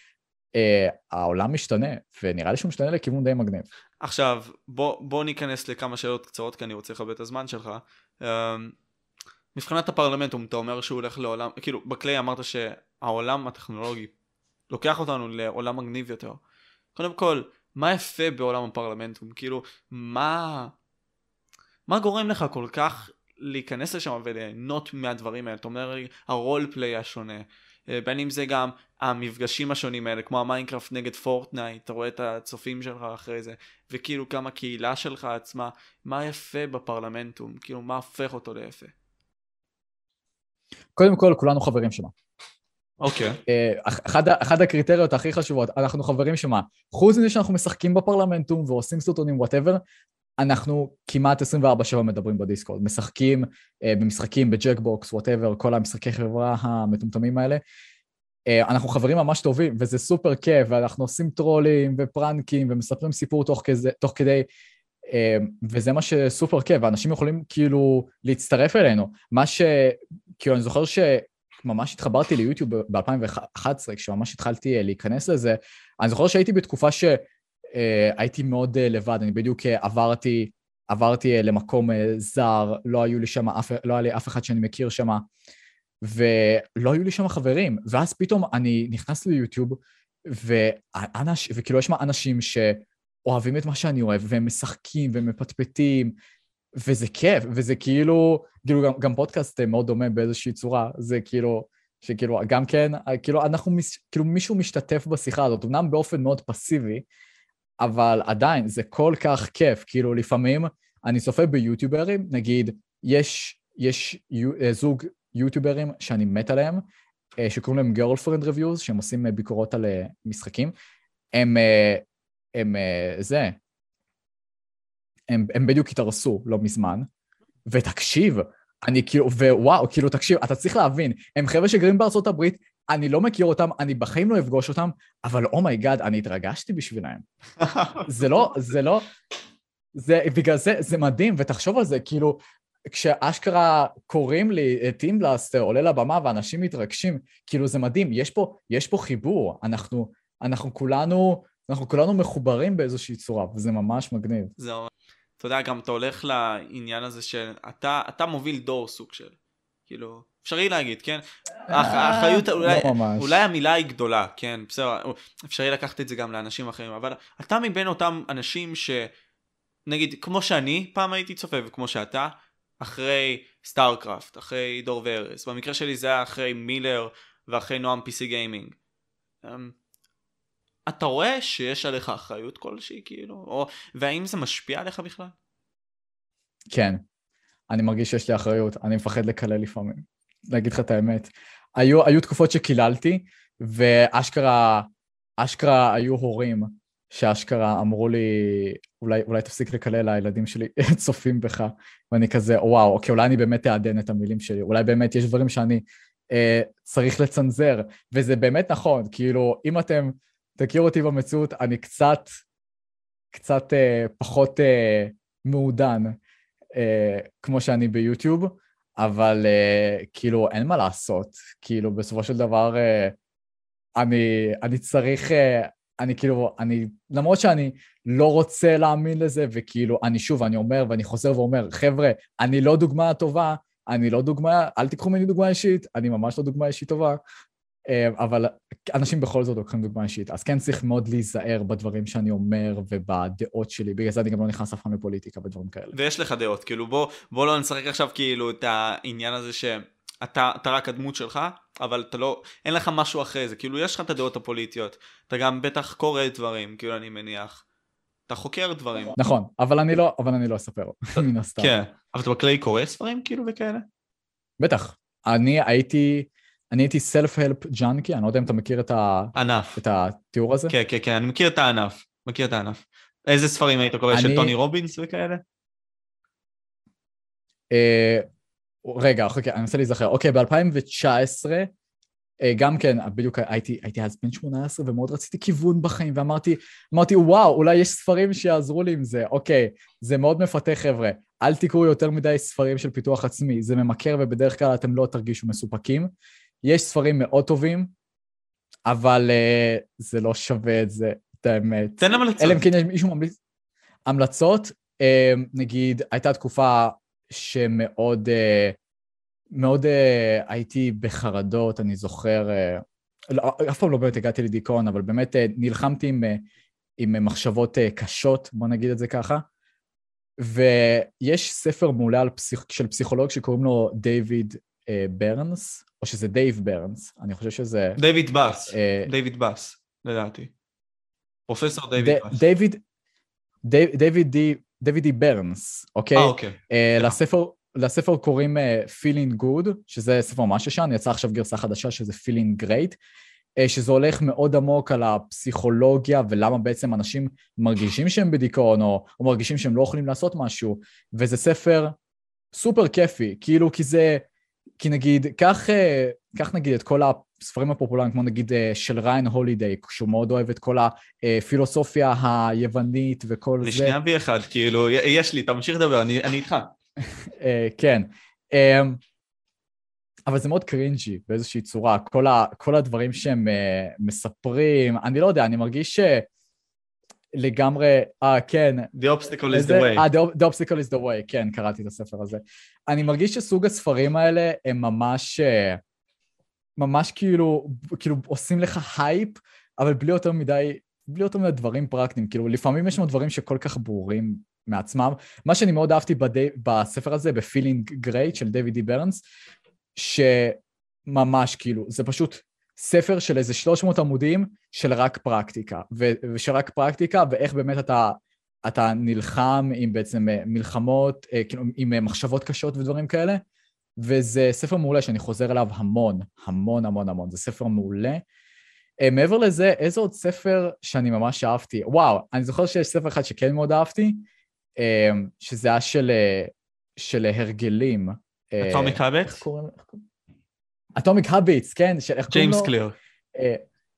[SPEAKER 2] אה, העולם משתנה, ונראה לי שהוא משתנה לכיוון די מגניב.
[SPEAKER 1] עכשיו, בוא, בוא ניכנס לכמה שאלות קצרות, כי אני רוצה לכבד את הזמן שלך. אה, מבחינת הפרלמנטום, אתה אומר שהוא הולך לעולם, כאילו, בקליי אמרת שהעולם הטכנולוגי לוקח אותנו לעולם מגניב יותר. קודם כל, מה יפה בעולם הפרלמנטום? כאילו, מה... מה גורם לך כל כך להיכנס לשם וליהנות מהדברים האלה. אתה אומר, ה role play השונה. אה, בין אם זה גם המפגשים השונים האלה, כמו המיינקראפט נגד פורטנייט, אתה רואה את הצופים שלך אחרי זה, וכאילו כמה קהילה שלך עצמה, מה יפה בפרלמנטום, כאילו מה הופך אותו ליפה.
[SPEAKER 2] קודם כל, כולנו חברים שמה.
[SPEAKER 1] אוקיי. Okay.
[SPEAKER 2] אה, אחד, אחד הקריטריות הכי חשובות, אנחנו חברים שמה. חוץ מזה שאנחנו משחקים בפרלמנטום ועושים סרטונים whatever, אנחנו כמעט 24/7 מדברים בדיסקורד, משחקים אה, במשחקים, ב Jackbox, whatever, כל המשחקי חברה המטומטמים האלה. אה, אנחנו חברים ממש טובים, וזה סופר כיף, ואנחנו עושים טרולים ופרנקים ומספרים סיפור תוך, כזה, תוך כדי, אה, וזה מה שסופר כיף, ואנשים יכולים כאילו להצטרף אלינו. מה ש... כאילו, אני זוכר שממש התחברתי ליוטיוב ב-2011, כשממש התחלתי להיכנס לזה, אני זוכר שהייתי בתקופה ש... אה, הייתי מאוד אה, לבד, אני בדיוק אה, עברתי, עברתי למקום זר, לא היו לי שם, לא היה לי אף אחד שאני מכיר שם, ולא היו לי שם חברים, ואז פתאום אני נכנס ליוטיוב, ואנש, וכאילו יש שם אנשים שאוהבים את מה שאני אוהב, והם משחקים ומפטפטים, וזה כיף, וזה כאילו, כאילו גם, גם פודקאסט מאוד דומה באיזושהי צורה, זה כאילו, שכאילו גם כן, כאילו אנחנו, כאילו מישהו משתתף בשיחה הזאת, אמנם באופן מאוד פסיבי, אבל עדיין זה כל כך כיף, כאילו לפעמים אני צופה ביוטיוברים, נגיד יש, יש יו, אה, זוג יוטיוברים שאני מת עליהם, אה, שקוראים להם Girlfriend Reviews, שהם עושים אה, ביקורות על משחקים, הם, הם, זה, הם, הם בדיוק התארסו לא מזמן, ותקשיב, אני כאילו, ווואו, כאילו, תקשיב, אתה צריך להבין, הם חבר'ה שגרים בארצות הברית, אני לא מכיר אותם, אני בחיים לא אפגוש אותם, אבל oh my God, oh אני התרגשתי בשבילם. זה לא, זה לא, זה, בגלל זה, זה מדהים, ותחשוב על זה, כאילו, כשאשכרה קוראים לי טימבלסטר עולה לבמה ואנשים מתרגשים, כאילו זה מדהים, יש פה, יש פה חיבור, אנחנו, אנחנו כולנו, אנחנו כולנו מחוברים באיזושהי צורה, וזה ממש מגניב.
[SPEAKER 1] זהו. אתה יודע, גם אתה הולך לעניין הזה של, אתה, אתה מוביל דור סוג של, כאילו, אפשרי להגיד, כן? האחריות, אה, אולי, לא אולי המילה היא גדולה, כן? בסדר, אפשרי לקחת את זה גם לאנשים אחרים, אבל אתה מבין אותם אנשים ש... נגיד, כמו שאני פעם הייתי צופה, וכמו שאתה, אחרי סטארקראפט, אחרי דור וארז, במקרה שלי זה היה אחרי מילר ואחרי נועם PC גיימינג. אמ, אתה רואה שיש עליך אחריות כלשהי, כאילו? או... והאם זה משפיע עליך בכלל?
[SPEAKER 2] כן, אני מרגיש שיש לי אחריות, אני מפחד לקלל לפעמים. להגיד לך את האמת. היו, היו תקופות שקיללתי, ואשכרה, אשכרה היו הורים שאשכרה אמרו לי, אולי, אולי תפסיק לקלל, הילדים שלי צופים בך. ואני כזה, וואו, אוקיי, אולי אני באמת אעדן את המילים שלי, אולי באמת יש דברים שאני אה, צריך לצנזר. וזה באמת נכון, כאילו, אם אתם תכירו אותי במציאות, אני קצת, קצת אה, פחות אה, מעודן, כמו שאני ביוטיוב. אבל uh, כאילו אין מה לעשות, כאילו בסופו של דבר uh, אני, אני צריך, uh, אני כאילו, אני, למרות שאני לא רוצה להאמין לזה, וכאילו, אני שוב, אני אומר ואני חוזר ואומר, חבר'ה, אני לא דוגמה טובה, אני לא דוגמה, אל תיקחו ממני דוגמה אישית, אני ממש לא דוגמה אישית טובה, אה, אבל אנשים בכל זאת לוקחים דוגמה אישית, אז כן צריך מאוד להיזהר בדברים שאני אומר ובדעות שלי, בגלל זה אני גם לא נכנס אף פעם לפוליטיקה ודברים כאלה.
[SPEAKER 1] ויש לך דעות, כאילו בוא, בוא לא נשחק עכשיו כאילו את העניין הזה שאתה רק הדמות שלך, אבל אתה לא, אין לך משהו אחרי זה, כאילו יש לך את הדעות הפוליטיות, אתה גם בטח קורא דברים, כאילו אני מניח. אתה חוקר דברים.
[SPEAKER 2] נכון, אבל אני לא, אבל אני לא אספר, מן הסתם.
[SPEAKER 1] כן, אבל אתה בכללי קורא ספרים כאילו וכאלה?
[SPEAKER 2] בטח. אני הייתי, אני הייתי סלף-הלפ ג'אנקי, אני לא יודע אם אתה מכיר את, ה...
[SPEAKER 1] ענף.
[SPEAKER 2] את התיאור הזה.
[SPEAKER 1] כן, כן, כן, אני מכיר את הענף. מכיר את הענף. איזה ספרים היית קורא? אני... של טוני רובינס וכאלה?
[SPEAKER 2] אה, רגע, אוקיי, אני מנסה להיזכר. אוקיי, ב-2019, אה, גם כן, בדיוק הייתי, הייתי אז בן 18 ומאוד רציתי כיוון בחיים, ואמרתי, אמרתי, וואו, אולי יש ספרים שיעזרו לי עם זה. אוקיי, זה מאוד מפתה, חבר'ה. אל תקראו יותר מדי ספרים של פיתוח עצמי, זה ממכר ובדרך כלל אתם לא תרגישו מסופקים. יש ספרים מאוד טובים, אבל uh, זה לא שווה את זה, את האמת.
[SPEAKER 1] תן המלצות.
[SPEAKER 2] אלא אם כן יש מישהו ממליץ. המלצות, uh, נגיד, הייתה תקופה שמאוד, uh, מאוד uh, הייתי בחרדות, אני זוכר, uh, לא, אף פעם לא באמת הגעתי לדיכאון, אבל באמת אה, נלחמתי עם, אה, עם מחשבות אה, קשות, בוא נגיד את זה ככה. ויש ספר מעולה פסיכ... של פסיכולוג שקוראים לו דיוויד ברנס, או שזה דייב ברנס, אני חושב שזה...
[SPEAKER 1] דיוויד באס, אה, דיוויד באס, לדעתי. פרופסור דיוויד באס.
[SPEAKER 2] דיוויד, דיוויד די, דיוויד די ברנס, אוקיי?
[SPEAKER 1] אה, אוקיי.
[SPEAKER 2] אה, לספר, לספר קוראים אה, Feeling Good, שזה ספר ממש ישן, יצא עכשיו גרסה חדשה שזה Feeling Great, uh, שזה הולך מאוד עמוק על הפסיכולוגיה ולמה בעצם אנשים מרגישים שהם בדיכאון או, או מרגישים שהם לא יכולים לעשות משהו, וזה ספר סופר כיפי, כאילו כי זה כי נגיד, קח, אה, קח נגיד את כל הספרים הפופולריים, כמו נגיד אה, של ריין הולידיי, שהוא מאוד אוהב את כל הפילוסופיה היוונית וכל זה.
[SPEAKER 1] לשנייה בי אחד, כאילו, יש לי, תמשיך לדבר, אני, אני איתך.
[SPEAKER 2] אה, כן. אמ, אבל זה מאוד cringy באיזושהי צורה, כל, ה, כל הדברים שהם מספרים, אני לא יודע, אני מרגיש ש... לגמרי, אה, כן.
[SPEAKER 1] The obstacle is the way.
[SPEAKER 2] אה, the, the obstacle is the way, כן, קראתי את הספר הזה. אני מרגיש שסוג הספרים האלה הם ממש, אה, ממש כאילו, כאילו עושים לך הייפ, אבל בלי יותר מדי, בלי יותר מדי דברים פרקטיים. כאילו, לפעמים יש לנו דברים שכל כך ברורים מעצמם. מה שאני מאוד אהבתי בדי, בספר הזה, ב Feeling Great של דיוויד די ברנס, שממש כאילו, זה פשוט ספר של איזה 300 עמודים של רק פרקטיקה, ושל רק פרקטיקה, ואיך באמת אתה, אתה נלחם עם בעצם אה, מלחמות, אה, כאילו עם אה, מחשבות קשות ודברים כאלה, וזה ספר מעולה שאני חוזר אליו המון, המון המון המון, זה ספר מעולה. מעבר לזה, איזה עוד ספר שאני ממש אהבתי? וואו, אני זוכר שיש ספר אחד שכן מאוד אהבתי, שזה היה של, של הרגלים.
[SPEAKER 1] Atomic Habit?
[SPEAKER 2] Atomic Habits, כן,
[SPEAKER 1] של איך קוראים לו? ג'יימס קליר.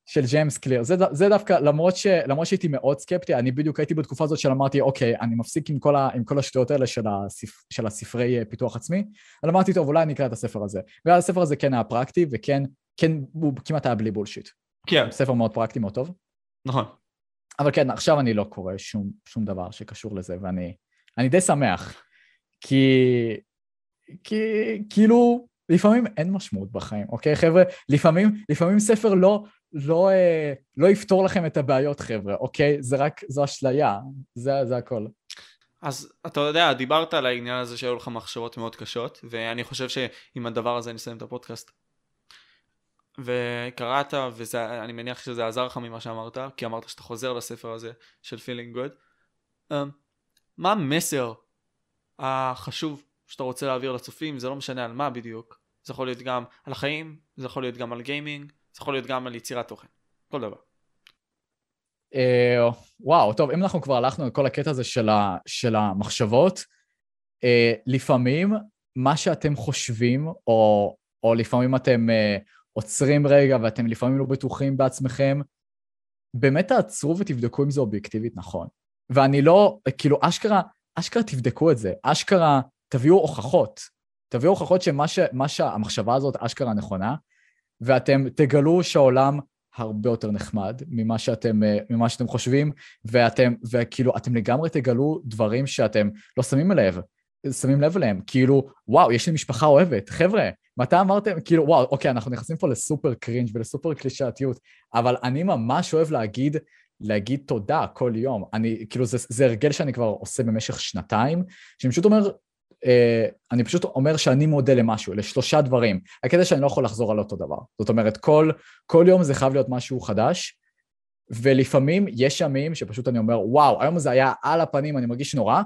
[SPEAKER 2] של ג'יימס קליר. זה, זה דווקא, למרות, ש, למרות שהייתי מאוד סקפטי, אני בדיוק הייתי בתקופה הזאת של אמרתי, אוקיי, אני מפסיק עם כל, ה, עם כל השטויות האלה של, הספר, של הספרי אה, פיתוח עצמי, אבל אמרתי, טוב, אולי אני אקרא את הספר הזה. והספר הזה כן היה פרקטי, וכן, כן, הוא כמעט היה בלי בולשיט.
[SPEAKER 1] כן.
[SPEAKER 2] ספר מאוד פרקטי, מאוד טוב.
[SPEAKER 1] נכון.
[SPEAKER 2] אבל כן, עכשיו אני לא קורא שום, שום דבר שקשור לזה, ואני די שמח. כי, כי כאילו, לפעמים אין משמעות בחיים, אוקיי חבר'ה? לפעמים, לפעמים ספר לא, לא, אה, לא יפתור לכם את הבעיות חבר'ה, אוקיי? זה רק, זו אשליה, זה, זה הכל.
[SPEAKER 1] אז אתה יודע, דיברת על העניין הזה שהיו לך מחשבות מאוד קשות, ואני חושב שעם הדבר הזה נסיים את הפודקאסט. וקראת, ואני מניח שזה עזר לך ממה שאמרת, כי אמרת שאתה חוזר לספר הזה של Feeling Good. Um, מה המסר החשוב שאתה רוצה להעביר לצופים, זה לא משנה על מה בדיוק. זה יכול להיות גם על החיים, זה יכול להיות גם על גיימינג, זה יכול להיות גם על יצירת תוכן, כל דבר.
[SPEAKER 2] Uh, וואו, טוב, אם אנחנו כבר הלכנו לכל הקטע הזה של, ה, של המחשבות, uh, לפעמים מה שאתם חושבים, או, או לפעמים אתם uh, עוצרים רגע ואתם לפעמים לא בטוחים בעצמכם, באמת תעצרו ותבדקו אם זה אובייקטיבית נכון. ואני לא, כאילו, אשכרה, אשכרה תבדקו את זה, אשכרה תביאו הוכחות. תביאו הוכחות שמה ש, שהמחשבה הזאת אשכרה נכונה, ואתם תגלו שהעולם הרבה יותר נחמד ממה שאתם, אה, ממה שאתם חושבים, ואתם, וכאילו, אתם לגמרי תגלו דברים שאתם לא שמים לב, שמים לב אליהם. כאילו, וואו, יש לי משפחה אוהבת. חבר'ה, מתי אמרתם, כאילו, וואו, אוקיי, אנחנו נכנסים פה לסופר קרינג' ולסופר קלישאתיות, אבל אני ממש אוהב להגיד, להגיד תודה כל יום. אני, כאילו, זה, זה הרגל שאני כבר עושה במשך שנתיים, שאני פשוט אומר, אני פשוט אומר שאני מודה למשהו, לשלושה דברים. הקטע שאני לא יכול לחזור על אותו דבר. זאת אומרת, כל, כל יום זה חייב להיות משהו חדש, ולפעמים יש ימים שפשוט אני אומר, וואו, היום זה היה על הפנים, אני מרגיש נורא,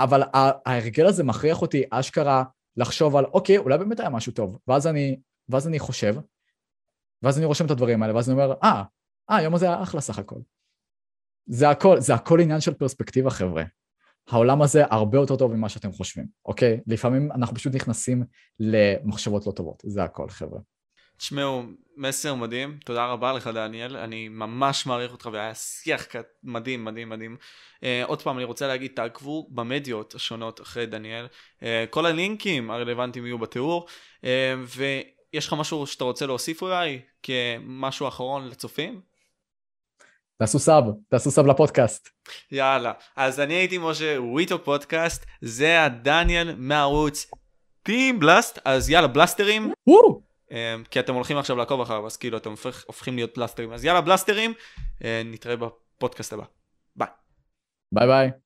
[SPEAKER 2] אבל ההרגל הזה מכריח אותי אשכרה לחשוב על, אוקיי, אולי באמת היה משהו טוב. ואז אני, ואז אני חושב, ואז אני רושם את הדברים האלה, ואז אני אומר, אה, אה, היום הזה היה אחלה סך הכל. זה הכל, זה הכל עניין של פרספקטיבה, חבר'ה. העולם הזה הרבה יותר טוב ממה שאתם חושבים, אוקיי? לפעמים אנחנו פשוט נכנסים למחשבות לא טובות, זה הכל, חבר'ה.
[SPEAKER 1] תשמעו, מסר מדהים, תודה רבה לך דניאל, אני ממש מעריך אותך והיה שיח מדהים מדהים מדהים. Uh, עוד פעם אני רוצה להגיד, תעקבו במדיות השונות אחרי דניאל, uh, כל הלינקים הרלוונטיים יהיו בתיאור, uh, ויש לך משהו שאתה רוצה להוסיף אולי כמשהו אחרון לצופים?
[SPEAKER 2] תעשו sub, תעשו sub לפודקאסט.
[SPEAKER 1] יאללה, אז אני הייתי משה, We Talk פודקאסט, זה הדניאל מערוץ טים בלאסט, אז יאללה בלאסטרים. וואו! אמ, כי אתם הולכים עכשיו לעקוב אחריו, אז כאילו אתם הופך, הופכים להיות בלאסטרים. אז יאללה בלאסטרים, אה, נתראה בפודקאסט הבא. ביי.
[SPEAKER 2] ביי ביי.